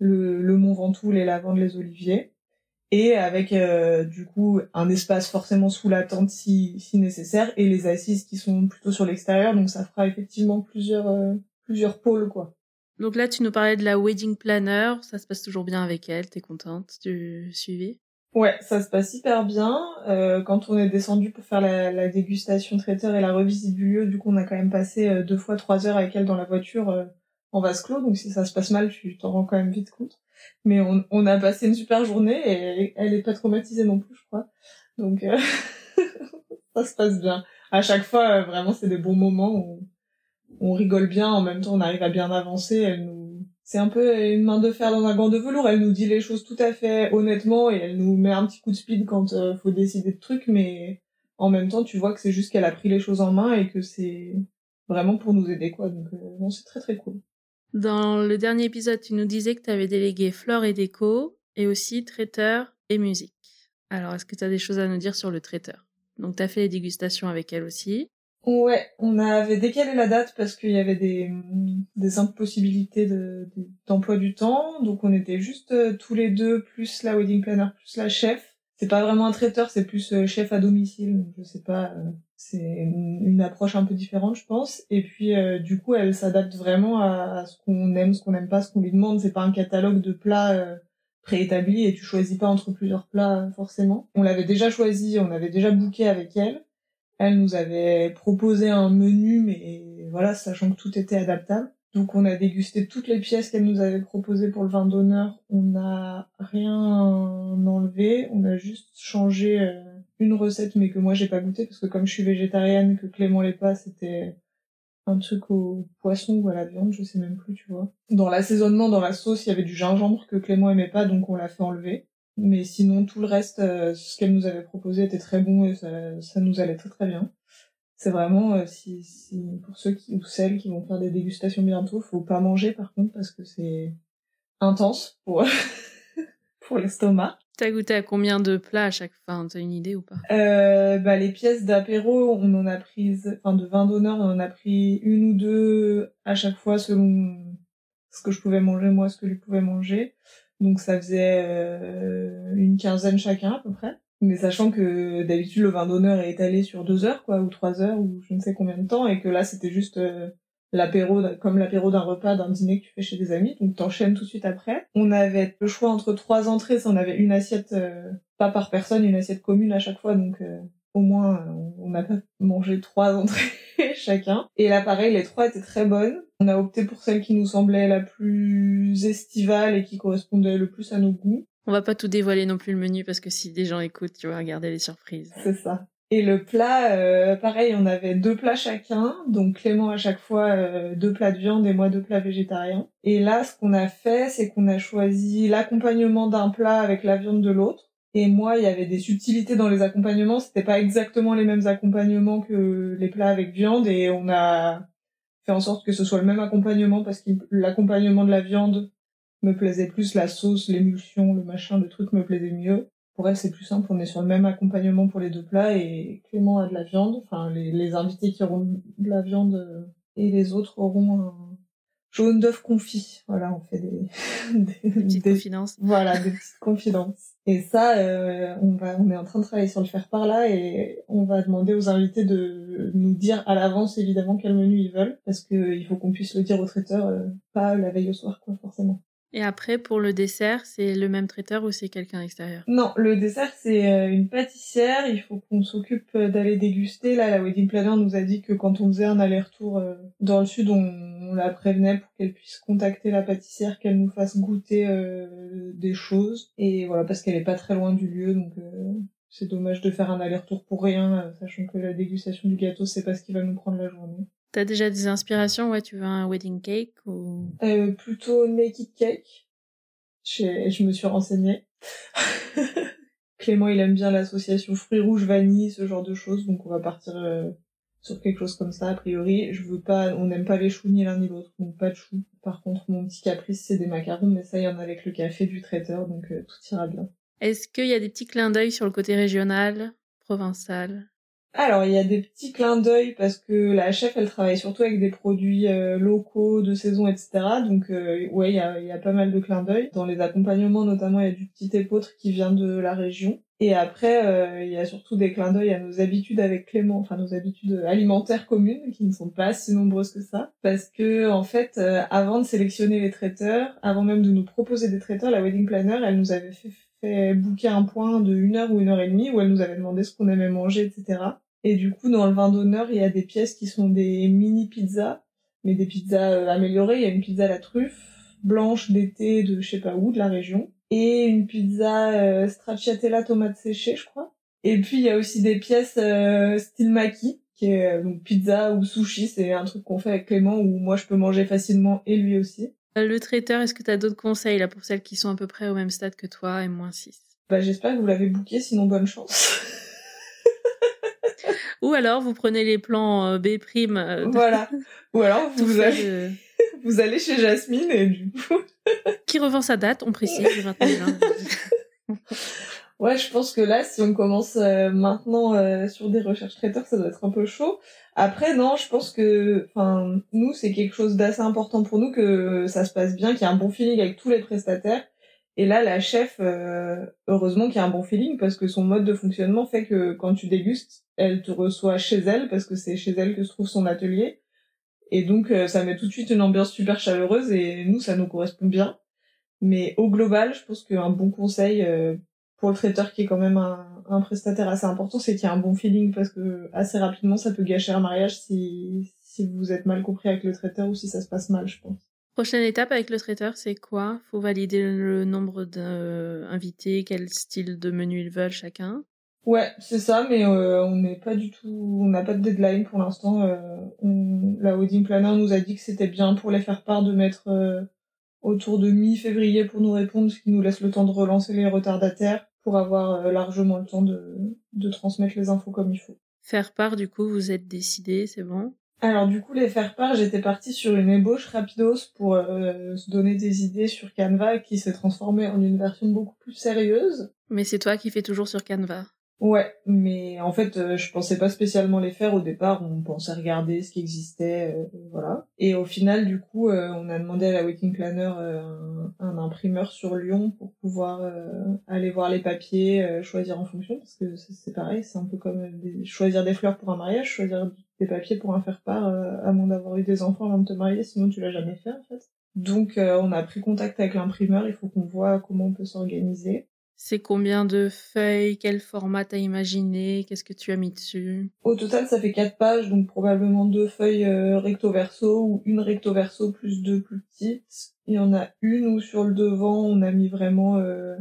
le, le Mont Ventoux, les lavandes, les oliviers et avec euh, du coup un espace forcément sous la tente si, si nécessaire et les assises qui sont plutôt sur l'extérieur donc ça fera effectivement plusieurs euh, plusieurs pôles quoi. Donc là tu nous parlais de la wedding planner, ça se passe toujours bien avec elle, t'es contente du suivi? Ouais, ça se passe hyper bien. Euh, quand on est descendu pour faire la, la, dégustation traiteur et la revisite du lieu, du coup on a quand même passé deux fois trois heures avec elle dans la voiture en vase clos, donc si ça se passe mal, tu t'en rends quand même vite compte. Mais on, on, a passé une super journée et elle est pas traumatisée non plus, je crois. Donc euh, ça se passe bien. À chaque fois, euh, vraiment, c'est des bons moments où on rigole bien, en même temps, on arrive à bien avancer. Elle nous, c'est un peu une main de fer dans un gant de velours. Elle nous dit les choses tout à fait honnêtement et elle nous met un petit coup de speed quand euh, faut décider de trucs, mais en même temps, tu vois que c'est juste qu'elle a pris les choses en main et que c'est vraiment pour nous aider, quoi. Donc, euh, c'est très très cool. Dans le dernier épisode, tu nous disais que tu avais délégué flore et déco et aussi traiteur et musique. Alors, est-ce que tu as des choses à nous dire sur le traiteur? Donc, tu as fait les dégustations avec elle aussi. Ouais, on avait décalé la date parce qu'il y avait des, impossibilités d'emploi du temps. Donc, on était juste euh, tous les deux, plus la wedding planner, plus la chef. C'est pas vraiment un traiteur, c'est plus euh, chef à domicile. Je sais pas, euh, c'est une, approche un peu différente, je pense. Et puis, euh, du coup, elle s'adapte vraiment à, ce qu'on aime, ce qu'on n'aime pas, ce qu'on lui demande. C'est pas un catalogue de plats préétabli et tu choisis pas entre plusieurs plats forcément. On l'avait déjà choisi, on avait déjà booké avec elle. Elle nous avait proposé un menu, mais voilà, sachant que tout était adaptable. Donc on a dégusté toutes les pièces qu'elle nous avait proposées pour le vin d'honneur. On n'a rien enlevé, on a juste changé euh, une recette, mais que moi j'ai pas goûté parce que comme je suis végétarienne, que Clément l'est pas, c'était un truc au poisson ou à la viande, je sais même plus, tu vois. Dans l'assaisonnement, dans la sauce, il y avait du gingembre que Clément aimait pas, donc on l'a fait enlever. Mais sinon, tout le reste, euh, ce qu'elle nous avait proposé était très bon et ça, ça nous allait très très bien. C'est vraiment, euh, si, si, pour ceux qui, ou celles qui vont faire des dégustations bientôt, faut pas manger par contre parce que c'est intense pour, pour l'estomac. T'as goûté à combien de plats à chaque fin T'as une idée ou pas? Euh, bah, Les pièces d'apéro, on en a prises, enfin de vin d'honneur, on en a pris une ou deux à chaque fois selon ce que je pouvais manger, moi, ce que lui pouvait manger. Donc ça faisait euh, une quinzaine chacun à peu près. Mais sachant que d'habitude le vin d'honneur est étalé sur deux heures, quoi, ou trois heures, ou je ne sais combien de temps, et que là c'était juste euh, l'apéro, comme l'apéro d'un repas, d'un dîner que tu fais chez des amis, donc t'enchaînes tout de suite après. On avait le choix entre trois entrées, on avait une assiette, euh, pas par personne, une assiette commune à chaque fois, donc euh, au moins on n'a pas mangé trois entrées chacun. Et là pareil, les trois étaient très bonnes. On a opté pour celle qui nous semblait la plus estivale et qui correspondait le plus à nos goûts. On va pas tout dévoiler non plus le menu parce que si des gens écoutent, tu vas regarder les surprises. C'est ça. Et le plat, euh, pareil, on avait deux plats chacun, donc Clément à chaque fois euh, deux plats de viande et moi deux plats végétariens. Et là, ce qu'on a fait, c'est qu'on a choisi l'accompagnement d'un plat avec la viande de l'autre. Et moi, il y avait des subtilités dans les accompagnements. C'était pas exactement les mêmes accompagnements que les plats avec viande, et on a fait en sorte que ce soit le même accompagnement parce que l'accompagnement de la viande me plaisait plus, la sauce, l'émulsion, le machin, le truc me plaisait mieux pour elle, c'est plus simple. On est sur le même accompagnement pour les deux plats et Clément a de la viande. Enfin, les, les invités qui auront de la viande euh, et les autres auront un jaune d'œuf confit. Voilà, on fait des, des, des petites confidences. Voilà, des petites confidences. Et ça, euh, on va, on est en train de travailler sur le faire par là et on va demander aux invités de nous dire à l'avance évidemment quel menu ils veulent parce que il faut qu'on puisse le dire au traiteur, euh, pas la veille au soir, quoi, forcément. Et après, pour le dessert, c'est le même traiteur ou c'est quelqu'un extérieur Non, le dessert, c'est euh, une pâtissière. Il faut qu'on s'occupe euh, d'aller déguster. Là, la wedding planner nous a dit que quand on faisait un aller-retour euh, dans le sud, on, la prévenait pour qu'elle puisse contacter la pâtissière, qu'elle nous fasse goûter des choses. Et voilà, parce qu'elle est pas très loin du lieu, donc c'est dommage de faire un aller-retour pour rien, sachant que la dégustation du gâteau, c'est pas ce qui va nous prendre la journée. T'as déjà des inspirations Ouais, tu veux un wedding cake ou? Euh, Plutôt naked cake. Je, je me suis renseignée. Clément, il aime bien l'association fruits rouges, vanille, ce genre de choses, donc on va partir euh, sur quelque chose comme ça. A priori, je veux pas, on n'aime pas les choux ni l'un ni l'autre, donc pas de choux. Par contre, mon petit caprice, c'est des macarons, mais ça, il y en a avec le café du traiteur, donc euh, tout ira bien. Est-ce qu'il y a des petits clins d'œil sur le côté régional, provençal? Alors, il y a des petits clins d'œil parce que la chef, elle travaille surtout avec des produits euh, locaux, de saison, etc. Donc, euh, ouais, il y a, pas mal de clins d'œil. Dans les accompagnements, notamment, il y a du petit épeautre qui vient de la région. Et après, euh, il y a surtout des clins d'œil à nos habitudes avec Clément, enfin nos habitudes alimentaires communes, qui ne sont pas si nombreuses que ça. Parce que, en fait, avant de sélectionner les traiteurs, avant même de nous proposer des traiteurs, la wedding planner, elle nous avait fait fait un point de une heure ou une heure et demie où elle nous avait demandé ce qu'on aimait manger, etc. Et du coup, dans le vin d'honneur, il y a des pièces qui sont des mini pizzas, mais des pizzas euh, améliorées. Il y a une pizza à la truffe, blanche d'été de je sais pas où, de la région, et une pizza euh, stracciatella tomate séchée, je crois. Et puis il y a aussi des pièces euh, style maki, qui est euh, donc pizza ou sushi, c'est un truc qu'on fait avec Clément où moi je peux manger facilement et lui aussi. Le traiteur, est-ce que tu as d'autres conseils là pour celles qui sont à peu près au même stade que toi et moins 6 Bah j'espère que vous l'avez booké, sinon bonne chance. Ou alors vous prenez les plans euh, B prime. Euh, voilà. Ou alors vous allez, vous allez chez Jasmine et du coup. Qui revend sa date, on précise, le 29 juin. Ouais, je pense que là, si on commence euh, maintenant sur des recherches traiteurs, ça doit être un peu chaud. Après, non, je pense que, enfin, nous, c'est quelque chose d'assez important pour nous que ça se passe bien, qu'il y a un bon feeling avec tous les prestataires. Et là, la chef, heureusement qu'il y a un bon feeling parce que son mode de fonctionnement fait que quand tu dégustes, elle te reçoit chez elle parce que c'est chez elle que se trouve son atelier. Et donc, ça met tout de suite une ambiance super chaleureuse et nous, ça nous correspond bien. Mais au global, je pense qu'un bon conseil euh, pour le traiteur qui est quand même un, un prestataire assez important, c'est qu'il y a un bon feeling parce que assez rapidement, ça peut gâcher un mariage si, si vous êtes mal compris avec le traiteur ou si ça se passe mal, je pense. Prochaine étape avec le traiteur, c'est quoi? Faut valider le nombre d'invités, quel style de menu ils veulent chacun? Ouais, c'est ça, mais euh, on n'est pas du tout, on n'a pas de deadline pour l'instant. Euh, la wedding planner nous a dit que c'était bien pour les faire part de mettre euh, autour de mi-février pour nous répondre, ce qui nous laisse le temps de relancer les retardataires pour avoir largement le temps de, de transmettre les infos comme il faut. Faire part, du coup, vous êtes décidé, c'est bon? Alors du coup, les faire part, j'étais partie sur une ébauche rapidos pour se donner des idées sur Canva qui s'est transformée en une version beaucoup plus sérieuse. Mais c'est toi qui fais toujours sur Canva. Ouais, mais en fait, euh, je pensais pas spécialement les faire au départ. On pensait regarder ce qui existait, euh, voilà. Et au final, du coup, euh, on a demandé à la wedding planner un, un, imprimeur sur Lyon pour pouvoir aller voir les papiers, choisir en fonction, parce que c'est pareil, c'est un peu comme choisir des fleurs pour un mariage, choisir des papiers pour un faire part, à moins d'avoir eu des enfants avant de te marier, sinon tu l'as jamais fait en fait. Donc, on a pris contact avec l'imprimeur. Il faut qu'on voit comment on peut s'organiser. C'est combien de feuilles Quel format t'as imaginé Qu'est-ce que tu as mis dessus? Au total, ça fait quatre pages, donc probablement deux feuilles euh, recto verso ou une recto verso plus deux plus petites. Il y en a une où sur le devant, on a mis vraiment euh,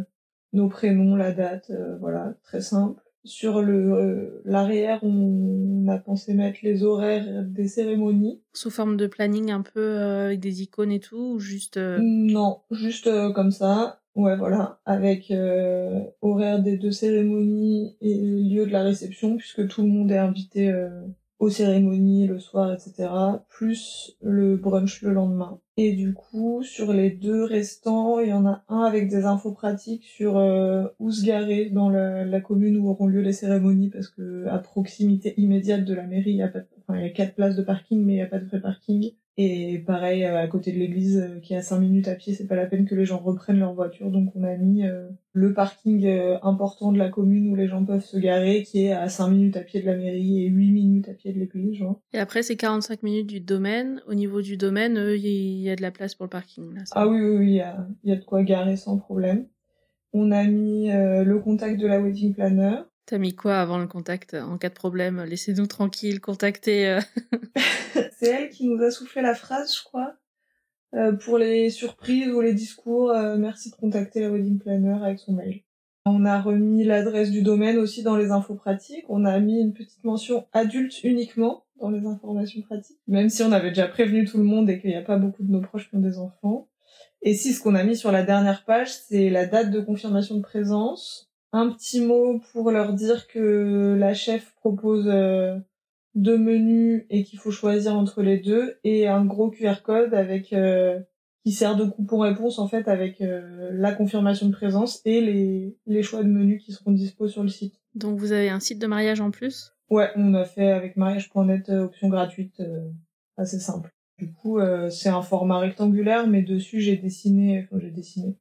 nos prénoms, la date, euh, voilà, très simple. Sur le l'arrière, on a pensé mettre les horaires des cérémonies. Sous forme de planning un peu avec des icônes et tout, ou juste Non, juste comme ça. Ouais, voilà, avec euh, horaire des deux cérémonies et lieu de la réception, puisque tout le monde est invité euh, aux cérémonies le soir, etc., plus le brunch le lendemain. Et du coup, sur les deux restants, il y en a un avec des infos pratiques sur euh, où se garer dans la, commune où auront lieu les cérémonies, parce que à proximité immédiate de la mairie, il y a pas, enfin, il y a quatre places de parking, mais il n'y a pas de vrai parking. Et pareil, euh, à côté de l'église, euh, qui est à 5 minutes à pied, c'est pas la peine que les gens reprennent leur voiture. Donc on a mis euh, le parking important de la commune où les gens peuvent se garer, qui est à 5 minutes à pied de la mairie et 8 minutes à pied de l'église. Genre. Et après, c'est 45 minutes du domaine. Au niveau du domaine, il y a de la place pour le parking. Là, ah oui, oui, oui, il y a, y a de quoi garer sans problème. On a mis le contact de la wedding planner. T'as mis quoi avant le contact? En cas de problème, laissez-nous tranquille, contactez. Euh. c'est elle qui nous a soufflé la phrase, je crois. Euh, pour les surprises ou les discours, euh, merci de contacter la wedding planner avec son mail. On a remis l'adresse du domaine aussi dans les infos pratiques. On a mis une petite mention adulte uniquement dans les informations pratiques, même si on avait déjà prévenu tout le monde et qu'il n'y a pas beaucoup de nos proches qui ont des enfants. Et si ce qu'on a mis sur la dernière page, c'est la date de confirmation de présence, un petit mot pour leur dire que la chef propose euh, deux menus et qu'il faut choisir entre les deux et un gros QR code avec euh, qui sert de coupon réponse en fait avec euh, la confirmation de présence et les, les choix de menus qui seront dispo sur le site. Donc vous avez un site de mariage en plus? Ouais, on a fait avec mariage.net option gratuite assez simple. Du coup, c'est un format rectangulaire mais dessus j'ai dessiné enfin j'ai dessiné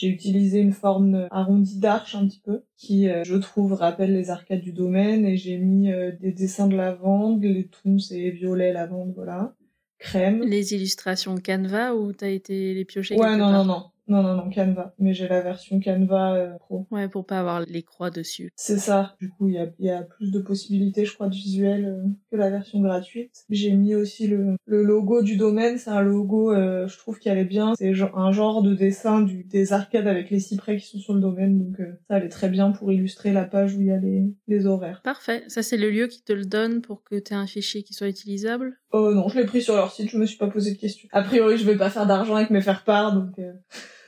j'ai utilisé une forme arrondie d'arche un petit peu, qui, euh, je trouve, rappelle les arcades du domaine, et j'ai mis euh, des dessins de lavande, les tons c'est violet, lavande, voilà, crème. Les illustrations Canva ou t'as été les piocher Ouais, non, non, non. Non, non, non, Canva. Mais j'ai la version Canva euh, Pro. Ouais, pour pas avoir les croix dessus. C'est ça. Du coup, il y a, y a, plus de possibilités, je crois, de visuel euh, que la version gratuite. J'ai mis aussi le, le logo du domaine. C'est un logo, euh, je trouve, qui allait bien. C'est un genre de dessin du, des arcades avec les cyprès qui sont sur le domaine. Donc, ça allait très bien pour illustrer la page où il y a les, les horaires. Parfait. Ça, c'est le lieu qui te le donne pour que tu aies un fichier qui soit utilisable? Oh non, je l'ai pris sur leur site. Je me suis pas posé de questions. A priori, je vais pas faire d'argent avec mes faire part, donc...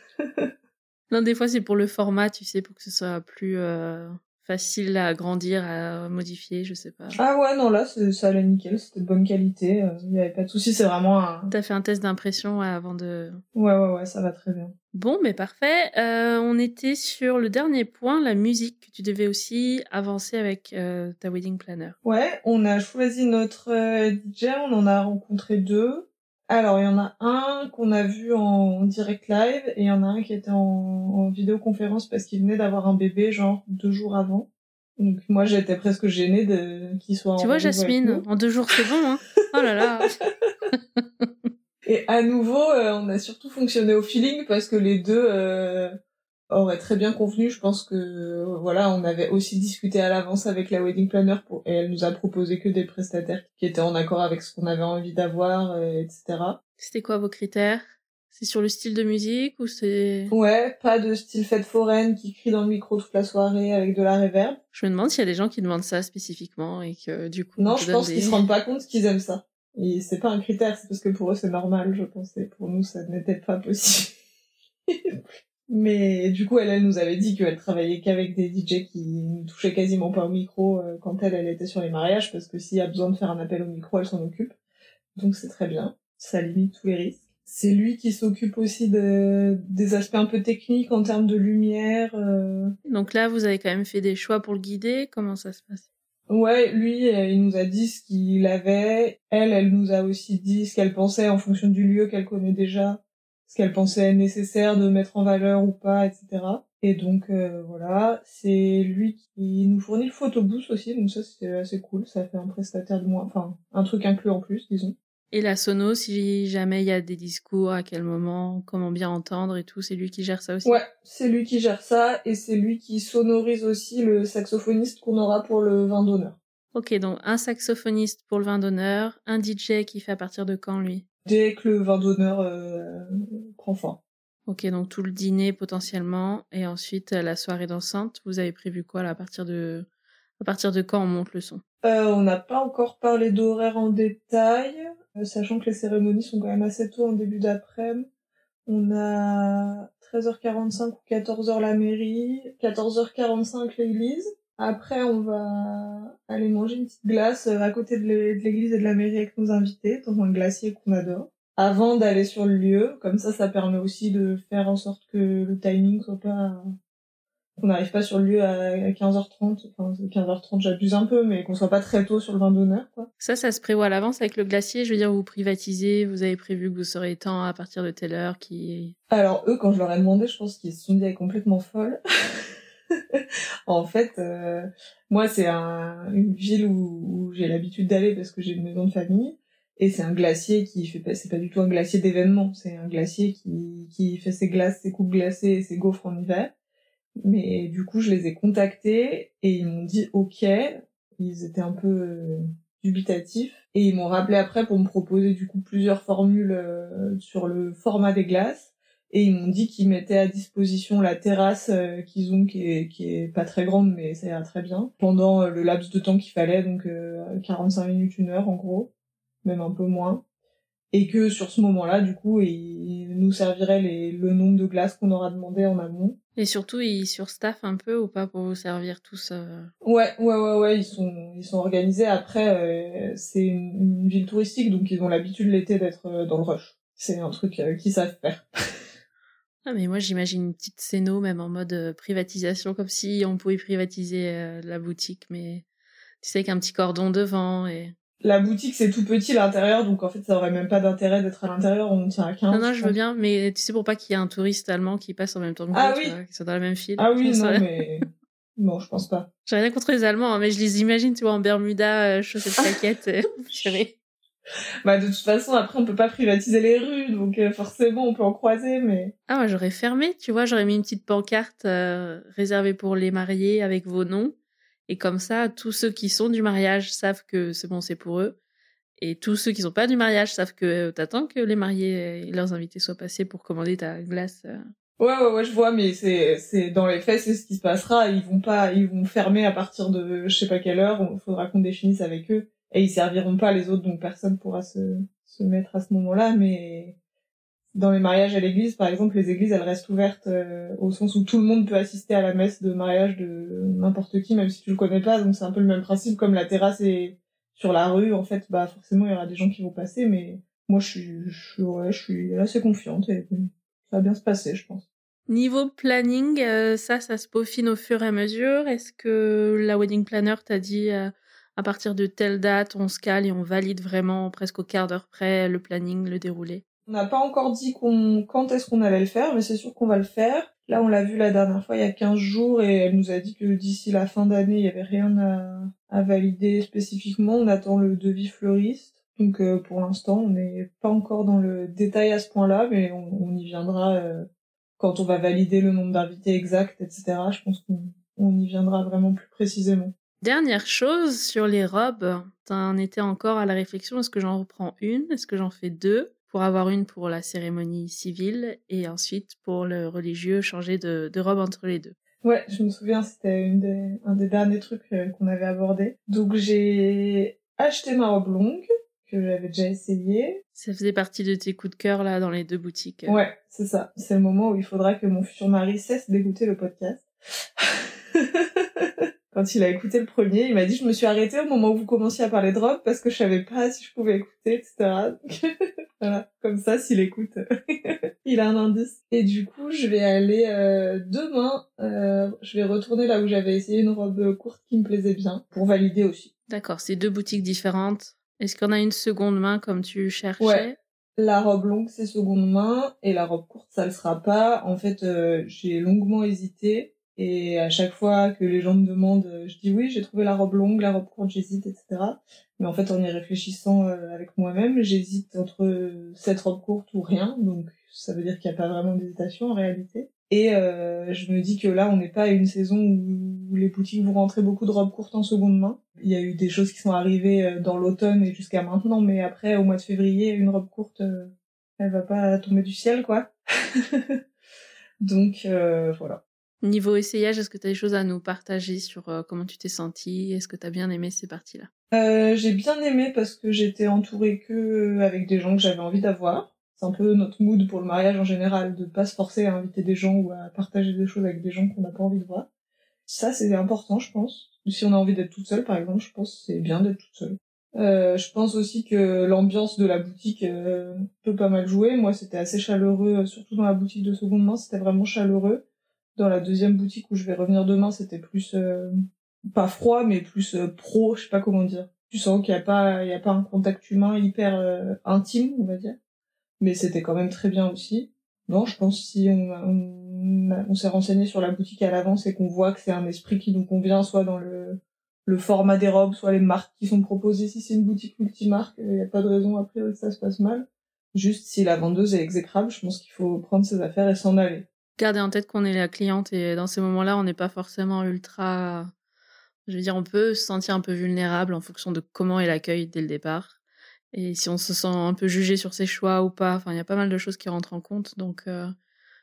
non, des fois, c'est pour le format, tu sais, pour que ce soit plus euh, facile à agrandir, à modifier, je sais pas. Ah ouais, non, là, ça allait nickel, c'était de bonne qualité, euh, il y avait pas de souci, c'est vraiment un... T'as fait un test d'impression avant de... Ouais, ouais, ouais, ça va très bien. Bon, mais parfait. Euh, on était sur le dernier point, la musique, que tu devais aussi avancer avec ta wedding planner. Ouais, on a choisi notre DJ, on en a rencontré deux. Alors, il y en a un qu'on a vu en direct live et il y en a un qui était en, vidéoconférence parce qu'il venait d'avoir un bébé, genre deux jours avant. Donc moi, j'étais presque gênée de qu'il soit. Tu vois, Jasmine, en deux jours, c'est bon, hein Oh là là. Et à nouveau, euh, on a surtout fonctionné au feeling parce que les deux euh, auraient très bien convenu. Je pense que voilà, on avait aussi discuté à l'avance avec la wedding planner pour, et elle nous a proposé que des prestataires qui étaient en accord avec ce qu'on avait envie d'avoir, euh, etc. C'était quoi vos critères? C'est sur le style de musique ou c'est Ouais, pas de style fête foraine qui crie dans le micro toute la soirée avec de la réverb. Je me demande s'il y a des gens qui demandent ça spécifiquement et que du coup. Non, je pense des- qu'ils se rendent pas compte qu'ils aiment ça. Et c'est pas un critère, c'est parce que pour eux c'est normal, je pensais. Pour nous, ça n'était pas possible. Mais du coup, elle, elle nous avait dit qu'elle travaillait qu'avec des DJ qui ne touchaient quasiment pas au micro euh, quand elle, elle était sur les mariages, parce que s'il y a besoin de faire un appel au micro, elle s'en occupe. Donc c'est très bien. Ça limite tous les risques. C'est lui qui s'occupe aussi de, des aspects un peu techniques en termes de lumière. euh, Donc là, vous avez quand même fait des choix pour le guider. Comment ça se passe? Ouais, lui, euh, il nous a dit ce qu'il avait. Elle, elle nous a aussi dit ce qu'elle pensait en fonction du lieu qu'elle connaît déjà, ce qu'elle pensait nécessaire de mettre en valeur ou pas, etc. Et donc euh, voilà, c'est lui qui nous fournit le photobooth aussi, donc ça c'est assez cool. Ça fait un prestataire de moins, enfin un truc inclus en plus, disons. Et la sono, si jamais il y a des discours, à quel moment, comment bien entendre et tout, c'est lui qui gère ça aussi? Ouais, c'est lui qui gère ça et c'est lui qui sonorise aussi le saxophoniste qu'on aura pour le vin d'honneur. Ok, donc un saxophoniste pour le vin d'honneur, un DJ qui fait à partir de quand lui? Dès que le vin d'honneur euh, forme. Ok, donc tout le dîner potentiellement, et ensuite euh, la soirée dansante. Vous avez prévu quoi là à partir de à partir de quand on monte le son? Euh, on n'a pas encore parlé d'horaire en détail, euh, sachant que les cérémonies sont quand même assez tôt en début d'après-midi. On a 13h45 ou 14h la mairie, 14h45 l'église. Après, on va aller manger une petite glace à côté de l'église et de la mairie avec nos invités, dans un glacier qu'on adore. Avant d'aller sur le lieu, comme ça, ça permet aussi de faire en sorte que le timing soit pas qu'on n'arrive pas sur le lieu à 15h30, enfin 15h30 j'abuse un peu, mais qu'on soit pas très tôt sur le vin d'honneur, quoi. Ça, ça se prévoit à l'avance avec le glacier. Je veux dire, vous privatisez, vous avez prévu que vous serez temps à partir de telle heure qui. Alors eux, quand je leur ai demandé, je pense qu'ils se sont dit elle est complètement folle. en fait, euh, moi c'est un, une ville où, où j'ai l'habitude d'aller parce que j'ai une maison de famille. Et c'est un glacier qui fait pas, c'est pas du tout un glacier d'événement, c'est un glacier qui, qui fait ses glaces, ses coupes glacées et ses gaufres en hiver. Mais du coup, je les ai contactés et ils m'ont dit OK. Ils étaient un peu euh, dubitatifs et ils m'ont rappelé après pour me proposer du coup plusieurs formules euh, sur le format des glaces et ils m'ont dit qu'ils mettaient à disposition la terrasse euh, qu'ils ont qui est, qui est pas très grande mais ça ira très bien pendant le laps de temps qu'il fallait donc euh, 45 minutes une heure en gros même un peu moins et que sur ce moment-là du coup ils nous serviraient les, le nombre de glaces qu'on aura demandé en amont Et surtout, ils surstaffent un peu ou pas pour vous servir tous euh, Ouais, ouais, ouais, ouais, ils sont, ils sont organisés. Après, euh, c'est une, une ville touristique, donc ils ont l'habitude l'été d'être euh, dans le rush. C'est un truc qu'ils savent faire. Ah, mais moi, j'imagine une petite scéno, même en mode privatisation, comme si on pouvait privatiser la boutique, mais tu sais, avec un petit cordon devant et. La boutique, c'est tout petit l'intérieur, donc en fait, ça aurait même pas d'intérêt d'être à l'intérieur. On tient à 15. Non, non, je veux bien, mais tu sais, pour pas qu'il y ait un touriste allemand qui passe en même temps que Ah oui. qui soit dans la même file. Ah oui, non, mais non, je pense pas. J'ai rien contre les Allemands, hein, mais je les imagine, tu vois, en Bermuda, euh, chaussettes claquettes, euh. Bah de toute façon, après, on peut pas privatiser les rues, donc euh, forcément, on peut en croiser, mais Ah, moi, j'aurais fermé, tu vois, j'aurais mis une petite pancarte euh, réservée pour les mariés avec vos noms. Et comme ça, tous ceux qui sont du mariage savent que c'est bon, c'est pour eux. Et tous ceux qui sont pas du mariage savent que euh, t'attends que les mariés et leurs invités soient passés pour commander ta glace. euh. Ouais, ouais, ouais, je vois, mais c'est, c'est, dans les faits, c'est ce qui se passera. Ils vont pas, ils vont fermer à partir de je sais pas quelle heure. Il faudra qu'on définisse avec eux. Et ils serviront pas les autres, donc personne pourra se, se mettre à ce moment-là, mais dans les mariages à l'église, par exemple, les églises, elles restent ouvertes euh, au sens où tout le monde peut assister à la messe de mariage de n'importe qui, même si tu le connais pas. Donc c'est un peu le même principe, comme la terrasse est sur la rue, en fait, bah forcément, il y aura des gens qui vont passer, mais moi, je suis, je, ouais, je suis assez confiante et ça va bien se passer, je pense. Niveau planning, euh, ça, ça se peaufine au fur et à mesure. Est-ce que la wedding planner t'a dit euh, à partir de telle date, on se cale et on valide vraiment presque au quart d'heure près le planning, le déroulé? On n'a pas encore dit qu'on, quand est-ce qu'on allait le faire, mais c'est sûr qu'on va le faire. Là, on l'a vu la dernière fois, il y a 15 jours, et elle nous a dit que d'ici la fin d'année, il y avait rien à, à valider spécifiquement. On attend le devis fleuriste. Donc euh, pour l'instant, on n'est pas encore dans le détail à ce point-là, mais on, on y viendra euh, quand on va valider le nombre d'invités exact, etc. Je pense qu'on on y viendra vraiment plus précisément. Dernière chose sur les robes, t'en étais encore à la réflexion, est-ce que j'en reprends une? Est-ce que j'en fais deux? Pour avoir une pour la cérémonie civile et ensuite pour le religieux, changer de, de robe entre les deux. Ouais, je me souviens, c'était une des, un des derniers trucs euh, qu'on avait abordé. Donc j'ai acheté ma robe longue, que j'avais déjà essayé. Ça faisait partie de tes coups de cœur là dans les deux boutiques. Ouais, c'est ça. C'est le moment où il faudra que mon futur mari cesse d'écouter le podcast. Quand il a écouté le premier, il m'a dit je me suis arrêtée au moment où vous commenciez à parler de robe parce que je savais pas si je pouvais écouter, etc. voilà, comme ça, s'il écoute, il a un indice. Et du coup, je vais aller euh, demain, euh, je vais retourner là où j'avais essayé une robe courte qui me plaisait bien pour valider aussi. D'accord, c'est deux boutiques différentes. Est-ce qu'on a une seconde main comme tu cherchais? Ouais. La robe longue, c'est seconde main, et la robe courte, ça le sera pas. En fait, euh, j'ai longuement hésité, et à chaque fois que les gens me demandent, euh, je dis oui, j'ai trouvé la robe longue, la robe courte, j'hésite, etc. Mais en fait, en y réfléchissant euh, avec moi-même, j'hésite entre cette robe courte ou rien, donc ça veut dire qu'il n'y a pas vraiment d'hésitation en réalité. Et euh, je me dis que là, on n'est pas à une saison où les boutiques vont rentrer beaucoup de robes courtes en seconde main. Il y a eu des choses qui sont arrivées euh, dans l'automne et jusqu'à maintenant, mais après, au mois de février, une robe courte, euh, elle va pas tomber du ciel, quoi. Donc euh, voilà. Niveau essayage, est-ce que tu as des choses à nous partager sur euh, comment tu t'es senti Est-ce que tu as bien aimé ces parties-là? Euh, j'ai bien aimé parce que j'étais entourée que euh, avec des gens que j'avais envie d'avoir. C'est un peu notre mood pour le mariage en général, de pas se forcer à inviter des gens ou à partager des choses avec des gens qu'on n'a pas envie de voir. Ça, c'est important, je pense. Si on a envie d'être toute seule, par exemple, je pense que c'est bien d'être toute seule. Euh, je pense aussi que l'ambiance de la boutique euh, peut pas mal jouer. Moi, c'était assez chaleureux, surtout dans la boutique de seconde main, c'était vraiment chaleureux. Dans la deuxième boutique où je vais revenir demain, c'était plus euh, pas froid, mais plus euh, pro, je sais pas comment dire. Tu sens qu'il y a pas, il y a pas un contact humain hyper euh, intime, on va dire. Mais c'était quand même très bien aussi. Non, je pense si on, on, on s'est renseigné sur la boutique à l'avance et qu'on voit que c'est un esprit qui nous convient, soit dans le le format des robes, soit les marques qui sont proposées. Si c'est une boutique multimarque, il n'y a pas de raison a priori que ça se passe mal. Juste si la vendeuse est exécrable, je pense qu'il faut prendre ses affaires et s'en aller. Gardez en tête qu'on est la cliente et dans ces moments-là, on n'est pas forcément ultra. Je veux dire, on peut se sentir un peu vulnérable en fonction de comment est l'accueil dès le départ. Et si on se sent un peu jugé sur ses choix ou pas, enfin, il y a pas mal de choses qui rentrent en compte. Donc, euh,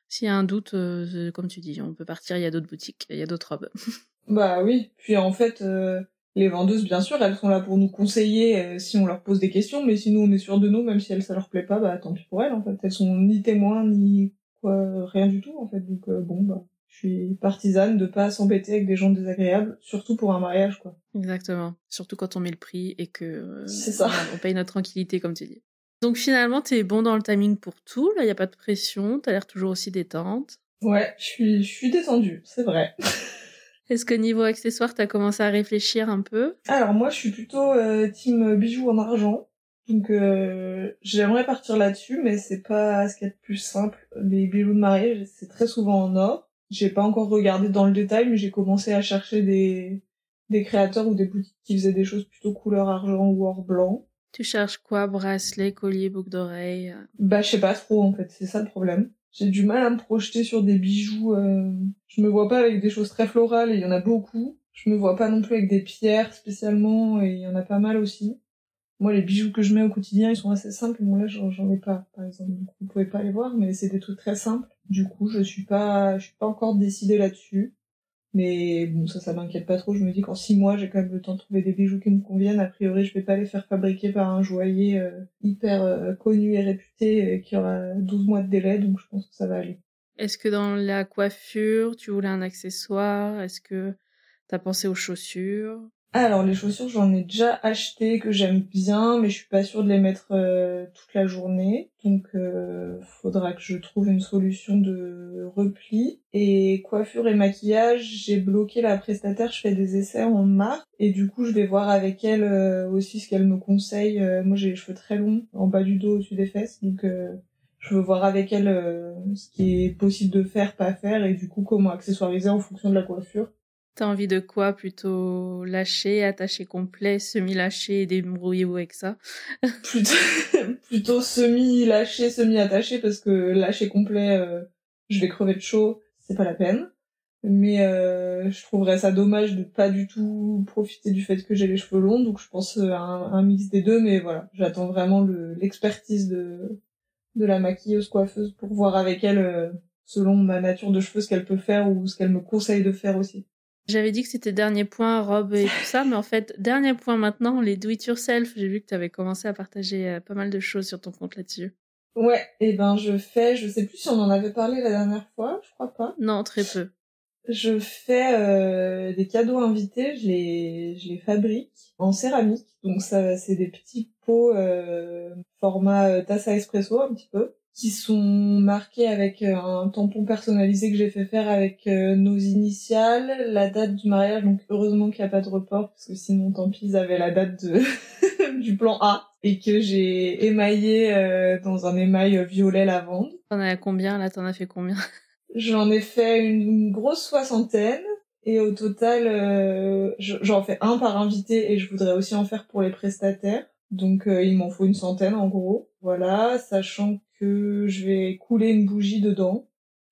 s'il y a un doute, euh, comme tu dis, on peut partir, il y a d'autres boutiques, il y a d'autres robes. Bah oui. Puis en fait, euh, les vendeuses, bien sûr, elles sont là pour nous conseiller si on leur pose des questions, mais si nous on est sûr de nous, même si elles ça leur plaît pas, bah tant pis pour elles en fait. Elles sont ni témoins ni quoi, rien du tout en fait. Donc euh, bon bah, je suis partisane de pas s'embêter avec des gens désagréables, surtout pour un mariage quoi. Exactement. Surtout quand on met le prix et que euh, ça. on paye notre tranquillité, comme tu dis. Donc finalement, t'es bon dans le timing pour tout. Là, y a pas de pression. T'as l'air toujours aussi détente. Ouais, je suis, je suis détendue, c'est vrai. Est-ce que niveau accessoires, t'as commencé à réfléchir un peu? Alors moi, je suis plutôt euh, team bijoux en argent. Donc euh, j'aimerais partir là-dessus, mais c'est pas ce qu'il y a de plus simple. Les bijoux de mariage, c'est très souvent en or. J'ai pas encore regardé dans le détail, mais j'ai commencé à chercher des des créateurs ou des boutiques qui faisaient des choses plutôt couleur argent ou or blanc. Tu cherches quoi? Bracelet, collier, boucle d'oreille Bah je sais pas trop en fait, c'est ça le problème. J'ai du mal à me projeter sur des bijoux. euh, Je me vois pas avec des choses très florales et il y en a beaucoup. Je me vois pas non plus avec des pierres spécialement et il y en a pas mal aussi. Moi, les bijoux que je mets au quotidien, ils sont assez simples. Moi, là, j'en j'en ai pas, par exemple. Donc, vous pouvez pas les voir, mais c'est des trucs très simples. Du coup, je suis pas, je suis pas encore décidée là-dessus. Mais bon, ça, ça m'inquiète pas trop. Je me dis qu'en six mois, j'ai quand même le temps de trouver des bijoux qui me conviennent. A priori, je vais pas les faire fabriquer par un joaillier euh, hyper euh, connu et réputé euh, qui aura 12 mois de délai. Donc, je pense que ça va aller. Est-ce que dans la coiffure, tu voulais un accessoire? Est-ce que t'as pensé aux chaussures? Alors, les chaussures, j'en ai déjà acheté que j'aime bien, mais je suis pas sûre de les mettre euh, toute la journée. Donc, euh, faudra que je trouve une solution de repli. Et coiffure et maquillage, j'ai bloqué la prestataire, je fais des essais en mars. Et du coup, je vais voir avec elle euh, aussi ce qu'elle me conseille. Euh, moi, j'ai les cheveux très longs, en bas du dos, au-dessus des fesses. Donc, je veux voir avec elle ce qui est possible de faire, pas faire, et du coup, comment accessoiriser en fonction de la coiffure. T'as envie de quoi Plutôt? Lâcher, attaché complet, semi-lâché et débrouillez-vous avec ça Plutôt, plutôt semi-lâché, semi-attaché parce que lâcher complet, euh, je vais crever de chaud, c'est pas la peine. Mais euh, je trouverais ça dommage de pas du tout profiter du fait que j'ai les cheveux longs, donc je pense à un, mix des deux. Mais voilà, j'attends vraiment l'expertise de de la maquilleuse coiffeuse pour voir avec elle, euh, selon ma nature de cheveux, ce qu'elle peut faire ou ce qu'elle me conseille de faire aussi. J'avais dit que c'était dernier point, robe et tout ça, mais en fait, dernier point maintenant, les do it yourself. J'ai vu que tu avais commencé à partager euh, pas mal de choses sur ton compte là-dessus. Ouais, et ben je fais, je sais plus si on en avait parlé la dernière fois, je crois pas. Non, très peu. Je fais euh, des cadeaux invités, je les, je les fabrique en céramique. Donc ça, c'est des petits pots euh, format tasse à espresso un petit peu, qui sont marqués avec euh, un tampon personnalisé que j'ai fait faire avec euh, nos initiales, la date du mariage. Donc heureusement qu'il n'y a pas de report parce que sinon tant pis ils avaient la date de du plan A et que j'ai émaillé dans un émail violet lavande. T'en as combien là? T'en as fait combien? J'en ai fait une grosse soixantaine. Et au total, euh, j'en fais un par invité et je voudrais aussi en faire pour les prestataires. Donc euh, il m'en faut une centaine en gros. Voilà, sachant que je vais couler une bougie dedans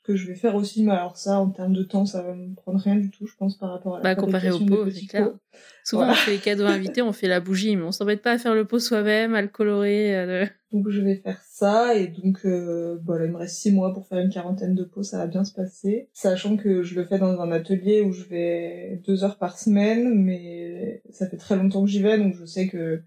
que je vais faire aussi, mais alors ça, en termes de temps, ça va me prendre rien du tout, je pense, par rapport à la Bah, comparé au pot, c'est clair. Souvent, on fait les cadeaux invités, on fait la bougie, mais on s'embête pas à faire le pot soi-même, à le colorer. Donc, je vais faire ça, et donc, euh, bah, il me reste six mois pour faire une quarantaine de pots, ça va bien se passer. Sachant que je le fais dans un atelier où je vais deux heures par semaine, mais ça fait très longtemps que j'y vais, donc je sais que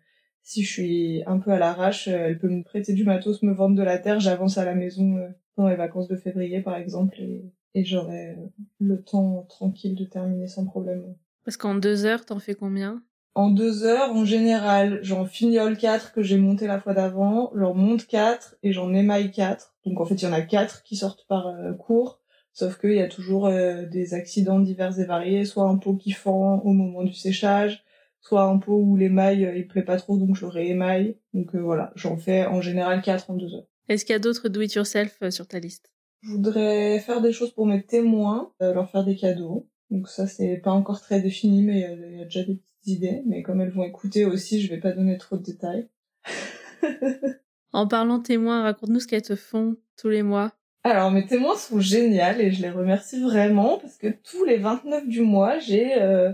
si je suis un peu à l'arrache, elle peut me prêter du matos, me vendre de la terre, j'avance à la maison euh, dans les vacances de février par exemple et, et j'aurai euh, le temps tranquille de terminer sans problème. Parce qu'en deux heures, t'en fais combien? En deux heures, en général, j'en fignole quatre que j'ai monté la fois d'avant, j'en monte quatre et j'en émaille quatre. Donc en fait, il y en a quatre qui sortent par euh, cours, sauf qu'il y a toujours euh, des accidents divers et variés, soit un pot qui fend au moment du séchage, soit un pot où l'émail il plaît pas trop donc je le réémaille. Donc voilà, j'en fais en général quatre en deux heures. Est-ce qu'il y a d'autres do-it-yourself euh, sur ta liste? Je voudrais faire des choses pour mes témoins, euh, leur faire des cadeaux. Donc ça, c'est pas encore très défini, mais il y, a déjà des petites idées. Mais comme elles vont écouter aussi, je vais pas donner trop de détails. en parlant témoins, raconte-nous ce qu'elles te font tous les mois. Alors mes témoins sont géniales et je les remercie vraiment parce que tous les 29 du mois, j'ai euh,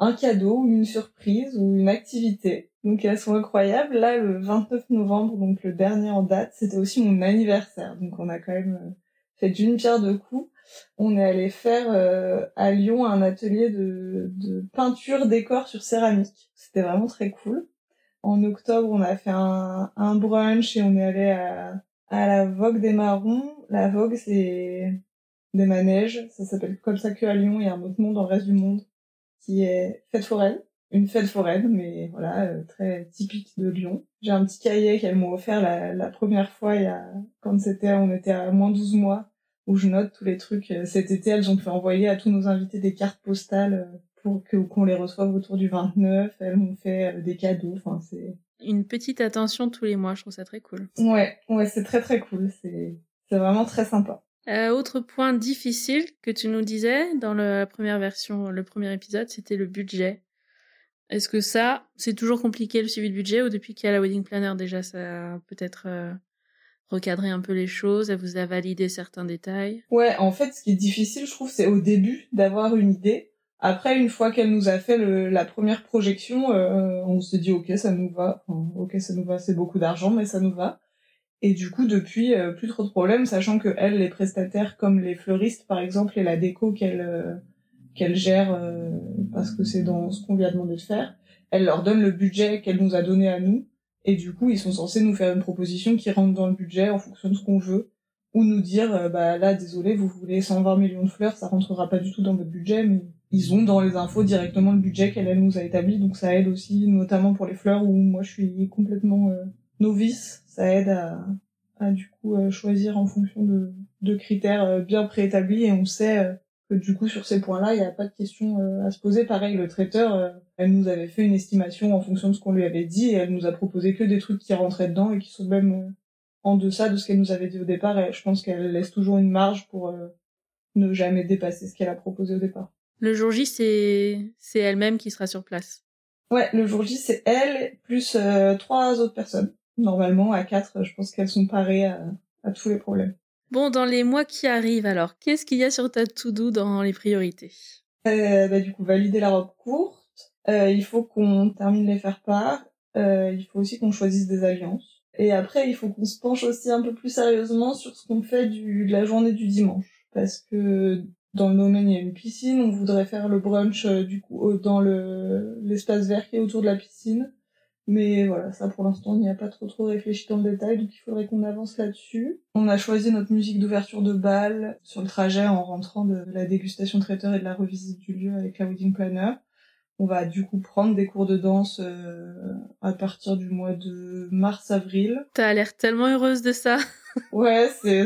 un cadeau ou une surprise ou une activité. Donc elles sont incroyables. Là, le 29 novembre, donc le dernier en date, c'était aussi mon anniversaire. Donc on a quand même euh, fait d'une pierre deux coups. On est allé faire euh, à Lyon un atelier de, de peinture décor sur céramique. C'était vraiment très cool. En octobre, on a fait un, un brunch et on est allé à, à la Vogue des Marrons. La Vogue, c'est des manèges. Ça s'appelle comme ça que à Lyon. Il y a un autre nom dans le reste du monde qui est fête foraine. Une fête foraine, mais voilà, euh, très typique de Lyon. J'ai un petit cahier qu'elles m'ont offert la, la, première fois, il y a, quand c'était, on était à moins 12 mois, où je note tous les trucs. Euh, cet été, elles ont fait envoyer à tous nos invités des cartes postales euh, pour que qu'on les reçoive autour du 29. Elles m'ont fait des cadeaux. Enfin, c'est une petite attention tous les mois. Je trouve ça très cool. Ouais, ouais, c'est très très cool. C'est c'est vraiment très sympa. Euh, autre point difficile que tu nous disais dans la première version, le premier épisode, c'était le budget. Est-ce que ça, c'est toujours compliqué le suivi de budget ou depuis qu'il y a la wedding planner déjà, ça peut-être euh, recadré un peu les choses, elle vous a validé certains détails? Ouais, en fait, ce qui est difficile, je trouve, c'est au début d'avoir une idée. Après, une fois qu'elle nous a fait le, la première projection, euh, on se dit ok, ça nous va. ok, ça nous va, c'est beaucoup d'argent, mais ça nous va. Et du coup, depuis, euh, plus trop de problèmes, sachant que elle, les prestataires comme les fleuristes, par exemple, et la déco qu'elle euh, qu'elle gère, euh, parce que c'est dans ce qu'on lui a demandé de faire, elle leur donne le budget qu'elle nous a donné à nous, et du coup, ils sont censés nous faire une proposition qui rentre dans le budget en fonction de ce qu'on veut, ou nous dire, bah là, désolé, vous voulez 120 millions de fleurs, ça rentrera pas du tout dans votre budget, mais ils ont dans les infos directement le budget qu'elle elle nous a établi, donc ça aide aussi, notamment pour les fleurs où moi je suis complètement novice, ça aide à, à du coup euh, choisir en fonction de, de critères euh, bien préétablis et on sait euh, que du coup sur ces points-là, il n'y a pas de question à se poser. Pareil, le traiteur, elle nous avait fait une estimation en fonction de ce qu'on lui avait dit et elle nous a proposé que des trucs qui rentraient dedans et qui sont même en deçà de ce qu'elle nous avait dit au départ. Et je pense qu'elle laisse toujours une marge pour ne jamais dépasser ce qu'elle a proposé au départ. Le jour J, c'est c'est elle-même qui sera sur place. Ouais, le jour J, c'est elle plus trois autres personnes. Normalement, à quatre, je pense qu'elles sont parées à, à tous les problèmes. Bon, dans les mois qui arrivent, alors, qu'est-ce qu'il y a sur ta to-do dans les priorités? Euh, bah, Du coup, valider la robe courte. Euh, il faut qu'on termine les faire-part. Euh, il faut aussi qu'on choisisse des alliances. Et après, il faut qu'on se penche aussi un peu plus sérieusement sur ce qu'on fait du, de la journée du dimanche. Parce que dans le domaine, il y a une piscine. On voudrait faire le brunch euh, du coup dans le l'espace vert qui est autour de la piscine. Mais voilà, ça pour l'instant, on n'y a pas trop trop réfléchi dans le détail, donc il faudrait qu'on avance là-dessus. On a choisi notre musique d'ouverture de bal sur le trajet en rentrant de la dégustation traiteur et de la revisite du lieu avec la wedding planner. On va du coup prendre des cours de danse euh, à partir du mois de mars-avril. T'as l'air tellement heureuse de ça. ouais, c'est...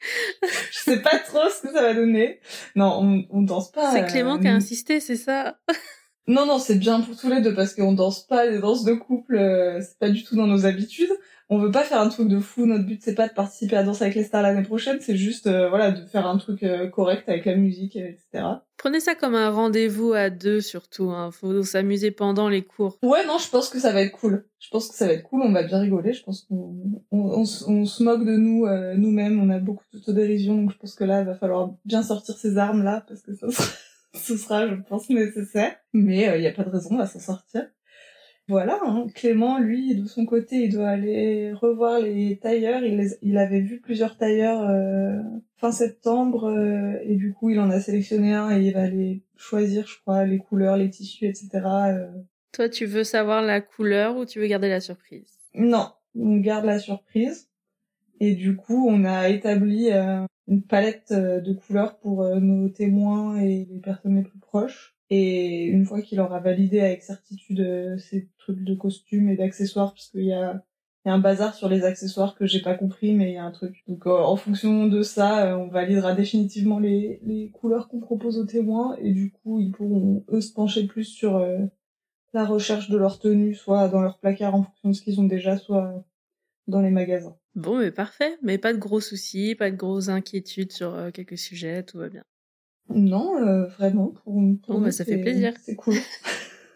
Je sais pas trop ce que ça va donner. Non, on, on danse pas. C'est Clément qui a euh, insisté, c'est ça non, non, c'est bien pour tous les deux parce qu'on danse pas les danses de couple, euh, c'est pas du tout dans nos habitudes. On veut pas faire un truc de fou, notre but c'est pas de participer à Danse avec les stars l'année prochaine, c'est juste euh, voilà de faire un truc euh, correct avec la musique, etc. Prenez ça comme un rendez-vous à deux surtout, hein. faut s'amuser pendant les cours. Ouais, non, je pense que ça va être cool. Je pense que ça va être cool, on va bien rigoler, je pense qu'on on, on, se moque de nous nous-mêmes, on a beaucoup d'autodérision, donc je pense que là, il va falloir bien sortir ces armes-là parce que ça sera ce sera, je pense, nécessaire. Mais il euh, n'y a pas de raison, à s'en sortir. Voilà, hein. Clément, lui, de son côté, il doit aller revoir les tailleurs. Il, il avait vu plusieurs tailleurs euh, fin septembre euh, et du coup, il en a sélectionné un et il va aller choisir, je crois, les couleurs, les tissus, etc. Toi, tu veux savoir la couleur ou tu veux garder la surprise? Non, on garde la surprise. Et du coup, on a établi une palette euh, de couleurs pour euh, nos témoins et les personnes les plus proches. Et une fois qu'il aura validé avec certitude euh, ces trucs de costumes et d'accessoires, puisqu'il y a, y a un bazar sur les accessoires que j'ai pas compris, mais il y a un truc. Donc en fonction de ça, on validera définitivement les, les couleurs qu'on propose aux témoins, et du coup ils pourront eux se pencher plus sur la recherche de leur tenue, soit dans leur placard en fonction de ce qu'ils ont déjà, soit dans les magasins. Bon, mais parfait. Mais pas de gros soucis, pas de grosses inquiétudes sur euh, quelques sujets, tout va bien. Non, euh, vraiment. Pour, bon, bah, ça fait plaisir. C'est cool.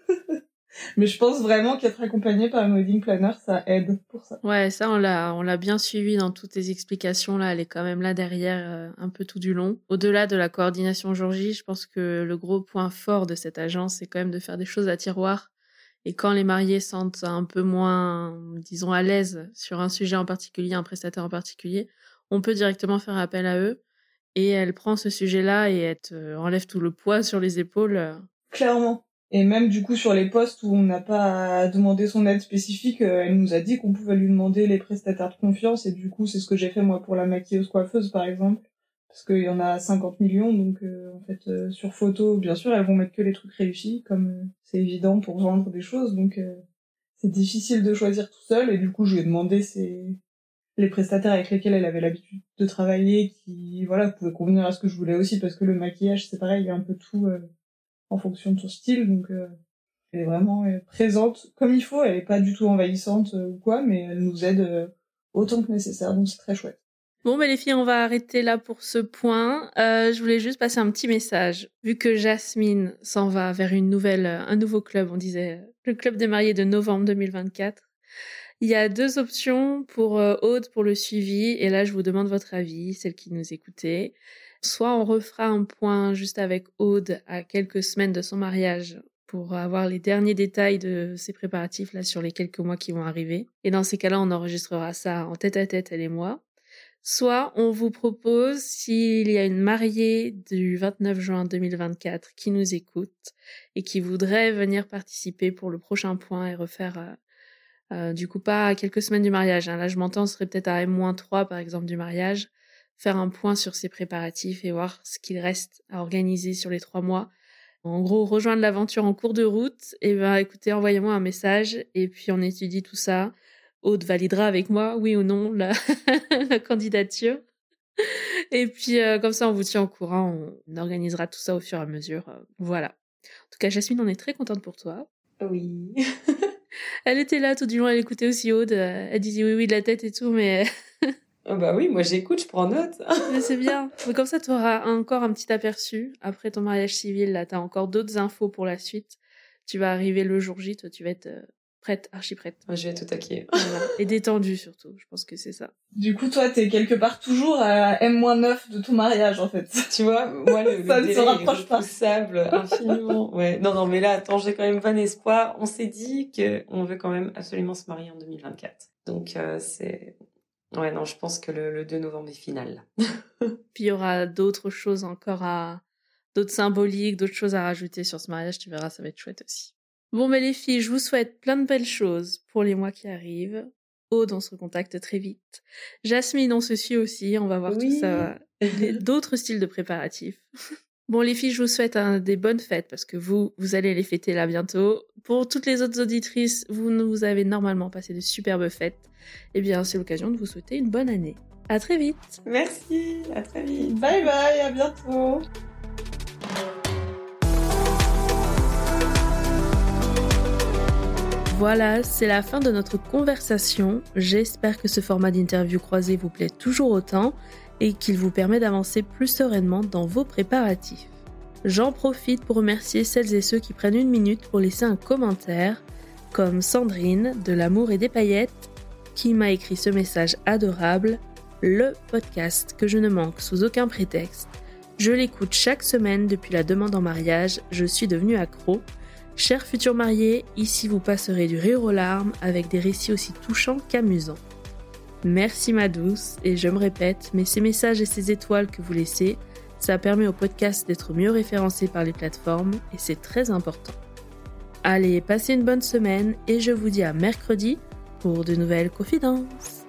mais je pense vraiment qu'être accompagné par un wedding planner, ça aide pour ça. Ouais, ça, on l'a, on l'a bien suivi dans toutes tes explications. Là, elle est quand même là derrière, euh, un peu tout du long. Au-delà de la coordination jour je pense que le gros point fort de cette agence, c'est quand même de faire des choses à tiroir et quand les mariés sentent un peu moins, disons, à l'aise sur un sujet en particulier, un prestataire en particulier, on peut directement faire appel à eux. Et elle prend ce sujet-là et elle euh, enlève tout le poids sur les épaules. Euh. Clairement. Et même du coup sur les postes où on n'a pas à demander son aide spécifique, euh, elle nous a dit qu'on pouvait lui demander les prestataires de confiance et du coup c'est ce que j'ai fait moi pour la maquilleuse coiffeuse par exemple parce qu'il y en a 50 millions, donc euh, en fait euh, sur photo, bien sûr, elles vont mettre que les trucs réussis, comme euh, c'est évident pour vendre des choses, donc c'est difficile de choisir tout seul, et du coup je lui ai demandé les prestataires avec lesquels elle avait l'habitude de travailler, qui voilà pouvaient convenir à ce que je voulais aussi, parce que le maquillage c'est pareil, il y a un peu tout en fonction de son style, donc elle est vraiment présente comme il faut, elle est pas du tout envahissante ou quoi, mais elle nous aide autant que nécessaire, donc c'est très chouette. Bon, ben les filles, on va arrêter là pour ce point. Euh, je voulais juste passer un petit message. Vu que Jasmine s'en va vers une nouvelle, un nouveau club, on disait le club des mariés de novembre 2024. Il y a deux options pour euh, Aude pour le suivi, et là je vous demande votre avis, celle qui nous écoutez. Soit on refera un point juste avec Aude à quelques semaines de son mariage pour avoir les derniers détails de ses préparatifs là sur les quelques mois qui vont arriver. Et dans ces cas-là, on enregistrera ça en tête à tête, elle et moi. Soit on vous propose, s'il y a une mariée du 29 juin 2024 qui nous écoute et qui voudrait venir participer pour le prochain point et refaire, euh, euh, du coup pas quelques semaines du mariage, hein. là je m'entends, ce serait peut-être à M-3 par exemple du mariage, faire un point sur ses préparatifs et voir ce qu'il reste à organiser sur les trois mois. En gros, rejoindre l'aventure en cours de route, et ben écoutez, envoyez-moi un message et puis on étudie tout ça. Aude validera avec moi, oui ou non, la, candidature. Et puis, euh, comme ça, on vous tient au courant. On organisera tout ça au fur et à mesure. Euh, voilà. En tout cas, Jasmine, on est très contente pour toi. Oui. elle était là tout du long, elle écoutait aussi Aude. Elle disait oui, oui de la tête et tout, mais Ah bah oui, moi j'écoute, je prends note. Mais c'est bien. Mais comme ça, tu auras encore un petit aperçu. Après ton mariage civil, là, tu as encore d'autres infos pour la suite. Tu vas arriver le jour J, toi, tu vas être euh, prête, archi prête. je vais tout taquer. Et détendue surtout, je pense que c'est ça. Du coup, toi, t'es quelque part toujours à M-9 de ton mariage, en fait. Tu vois, moi, le, ça le ne se rapproche pas. infiniment. Ouais. Non, non, mais là, attends, j'ai quand même bon espoir. On s'est dit qu'on veut quand même absolument se marier en 2024. Donc, euh, c'est... Ouais, non, je pense que le, le 2 novembre est final. Puis il y aura d'autres choses encore à... D'autres symboliques, d'autres choses à rajouter sur ce mariage. Tu verras, ça va être chouette aussi. Bon, mais les filles, je vous souhaite plein de belles choses pour les mois qui arrivent. Aude, on se recontacte très vite. Jasmine, on se suit aussi. On va voir tout ça. D'autres styles de préparatifs. Bon, les filles, je vous souhaite des bonnes fêtes parce que vous, vous allez les fêter là bientôt. Pour toutes les autres auditrices, vous, vous avez normalement passé de superbes fêtes. Eh bien, c'est l'occasion de vous souhaiter une bonne année. À très vite. Merci, à très vite. Bye bye, à bientôt. Voilà, c'est la fin de notre conversation. J'espère que ce format d'interview croisée vous plaît toujours autant et qu'il vous permet d'avancer plus sereinement dans vos préparatifs. J'en profite pour remercier celles et ceux qui prennent une minute pour laisser un commentaire, comme Sandrine de l'amour et des paillettes, qui m'a écrit ce message adorable, le podcast que je ne manque sous aucun prétexte. Je l'écoute chaque semaine depuis la demande en mariage, je suis devenue accro. Chers futurs mariés, ici vous passerez du rire aux larmes avec des récits aussi touchants qu'amusants. Merci ma douce, et je me répète, mais ces messages et ces étoiles que vous laissez, ça permet au podcast d'être mieux référencé par les plateformes, et c'est très important. Allez, passez une bonne semaine, et je vous dis à mercredi pour de nouvelles confidences.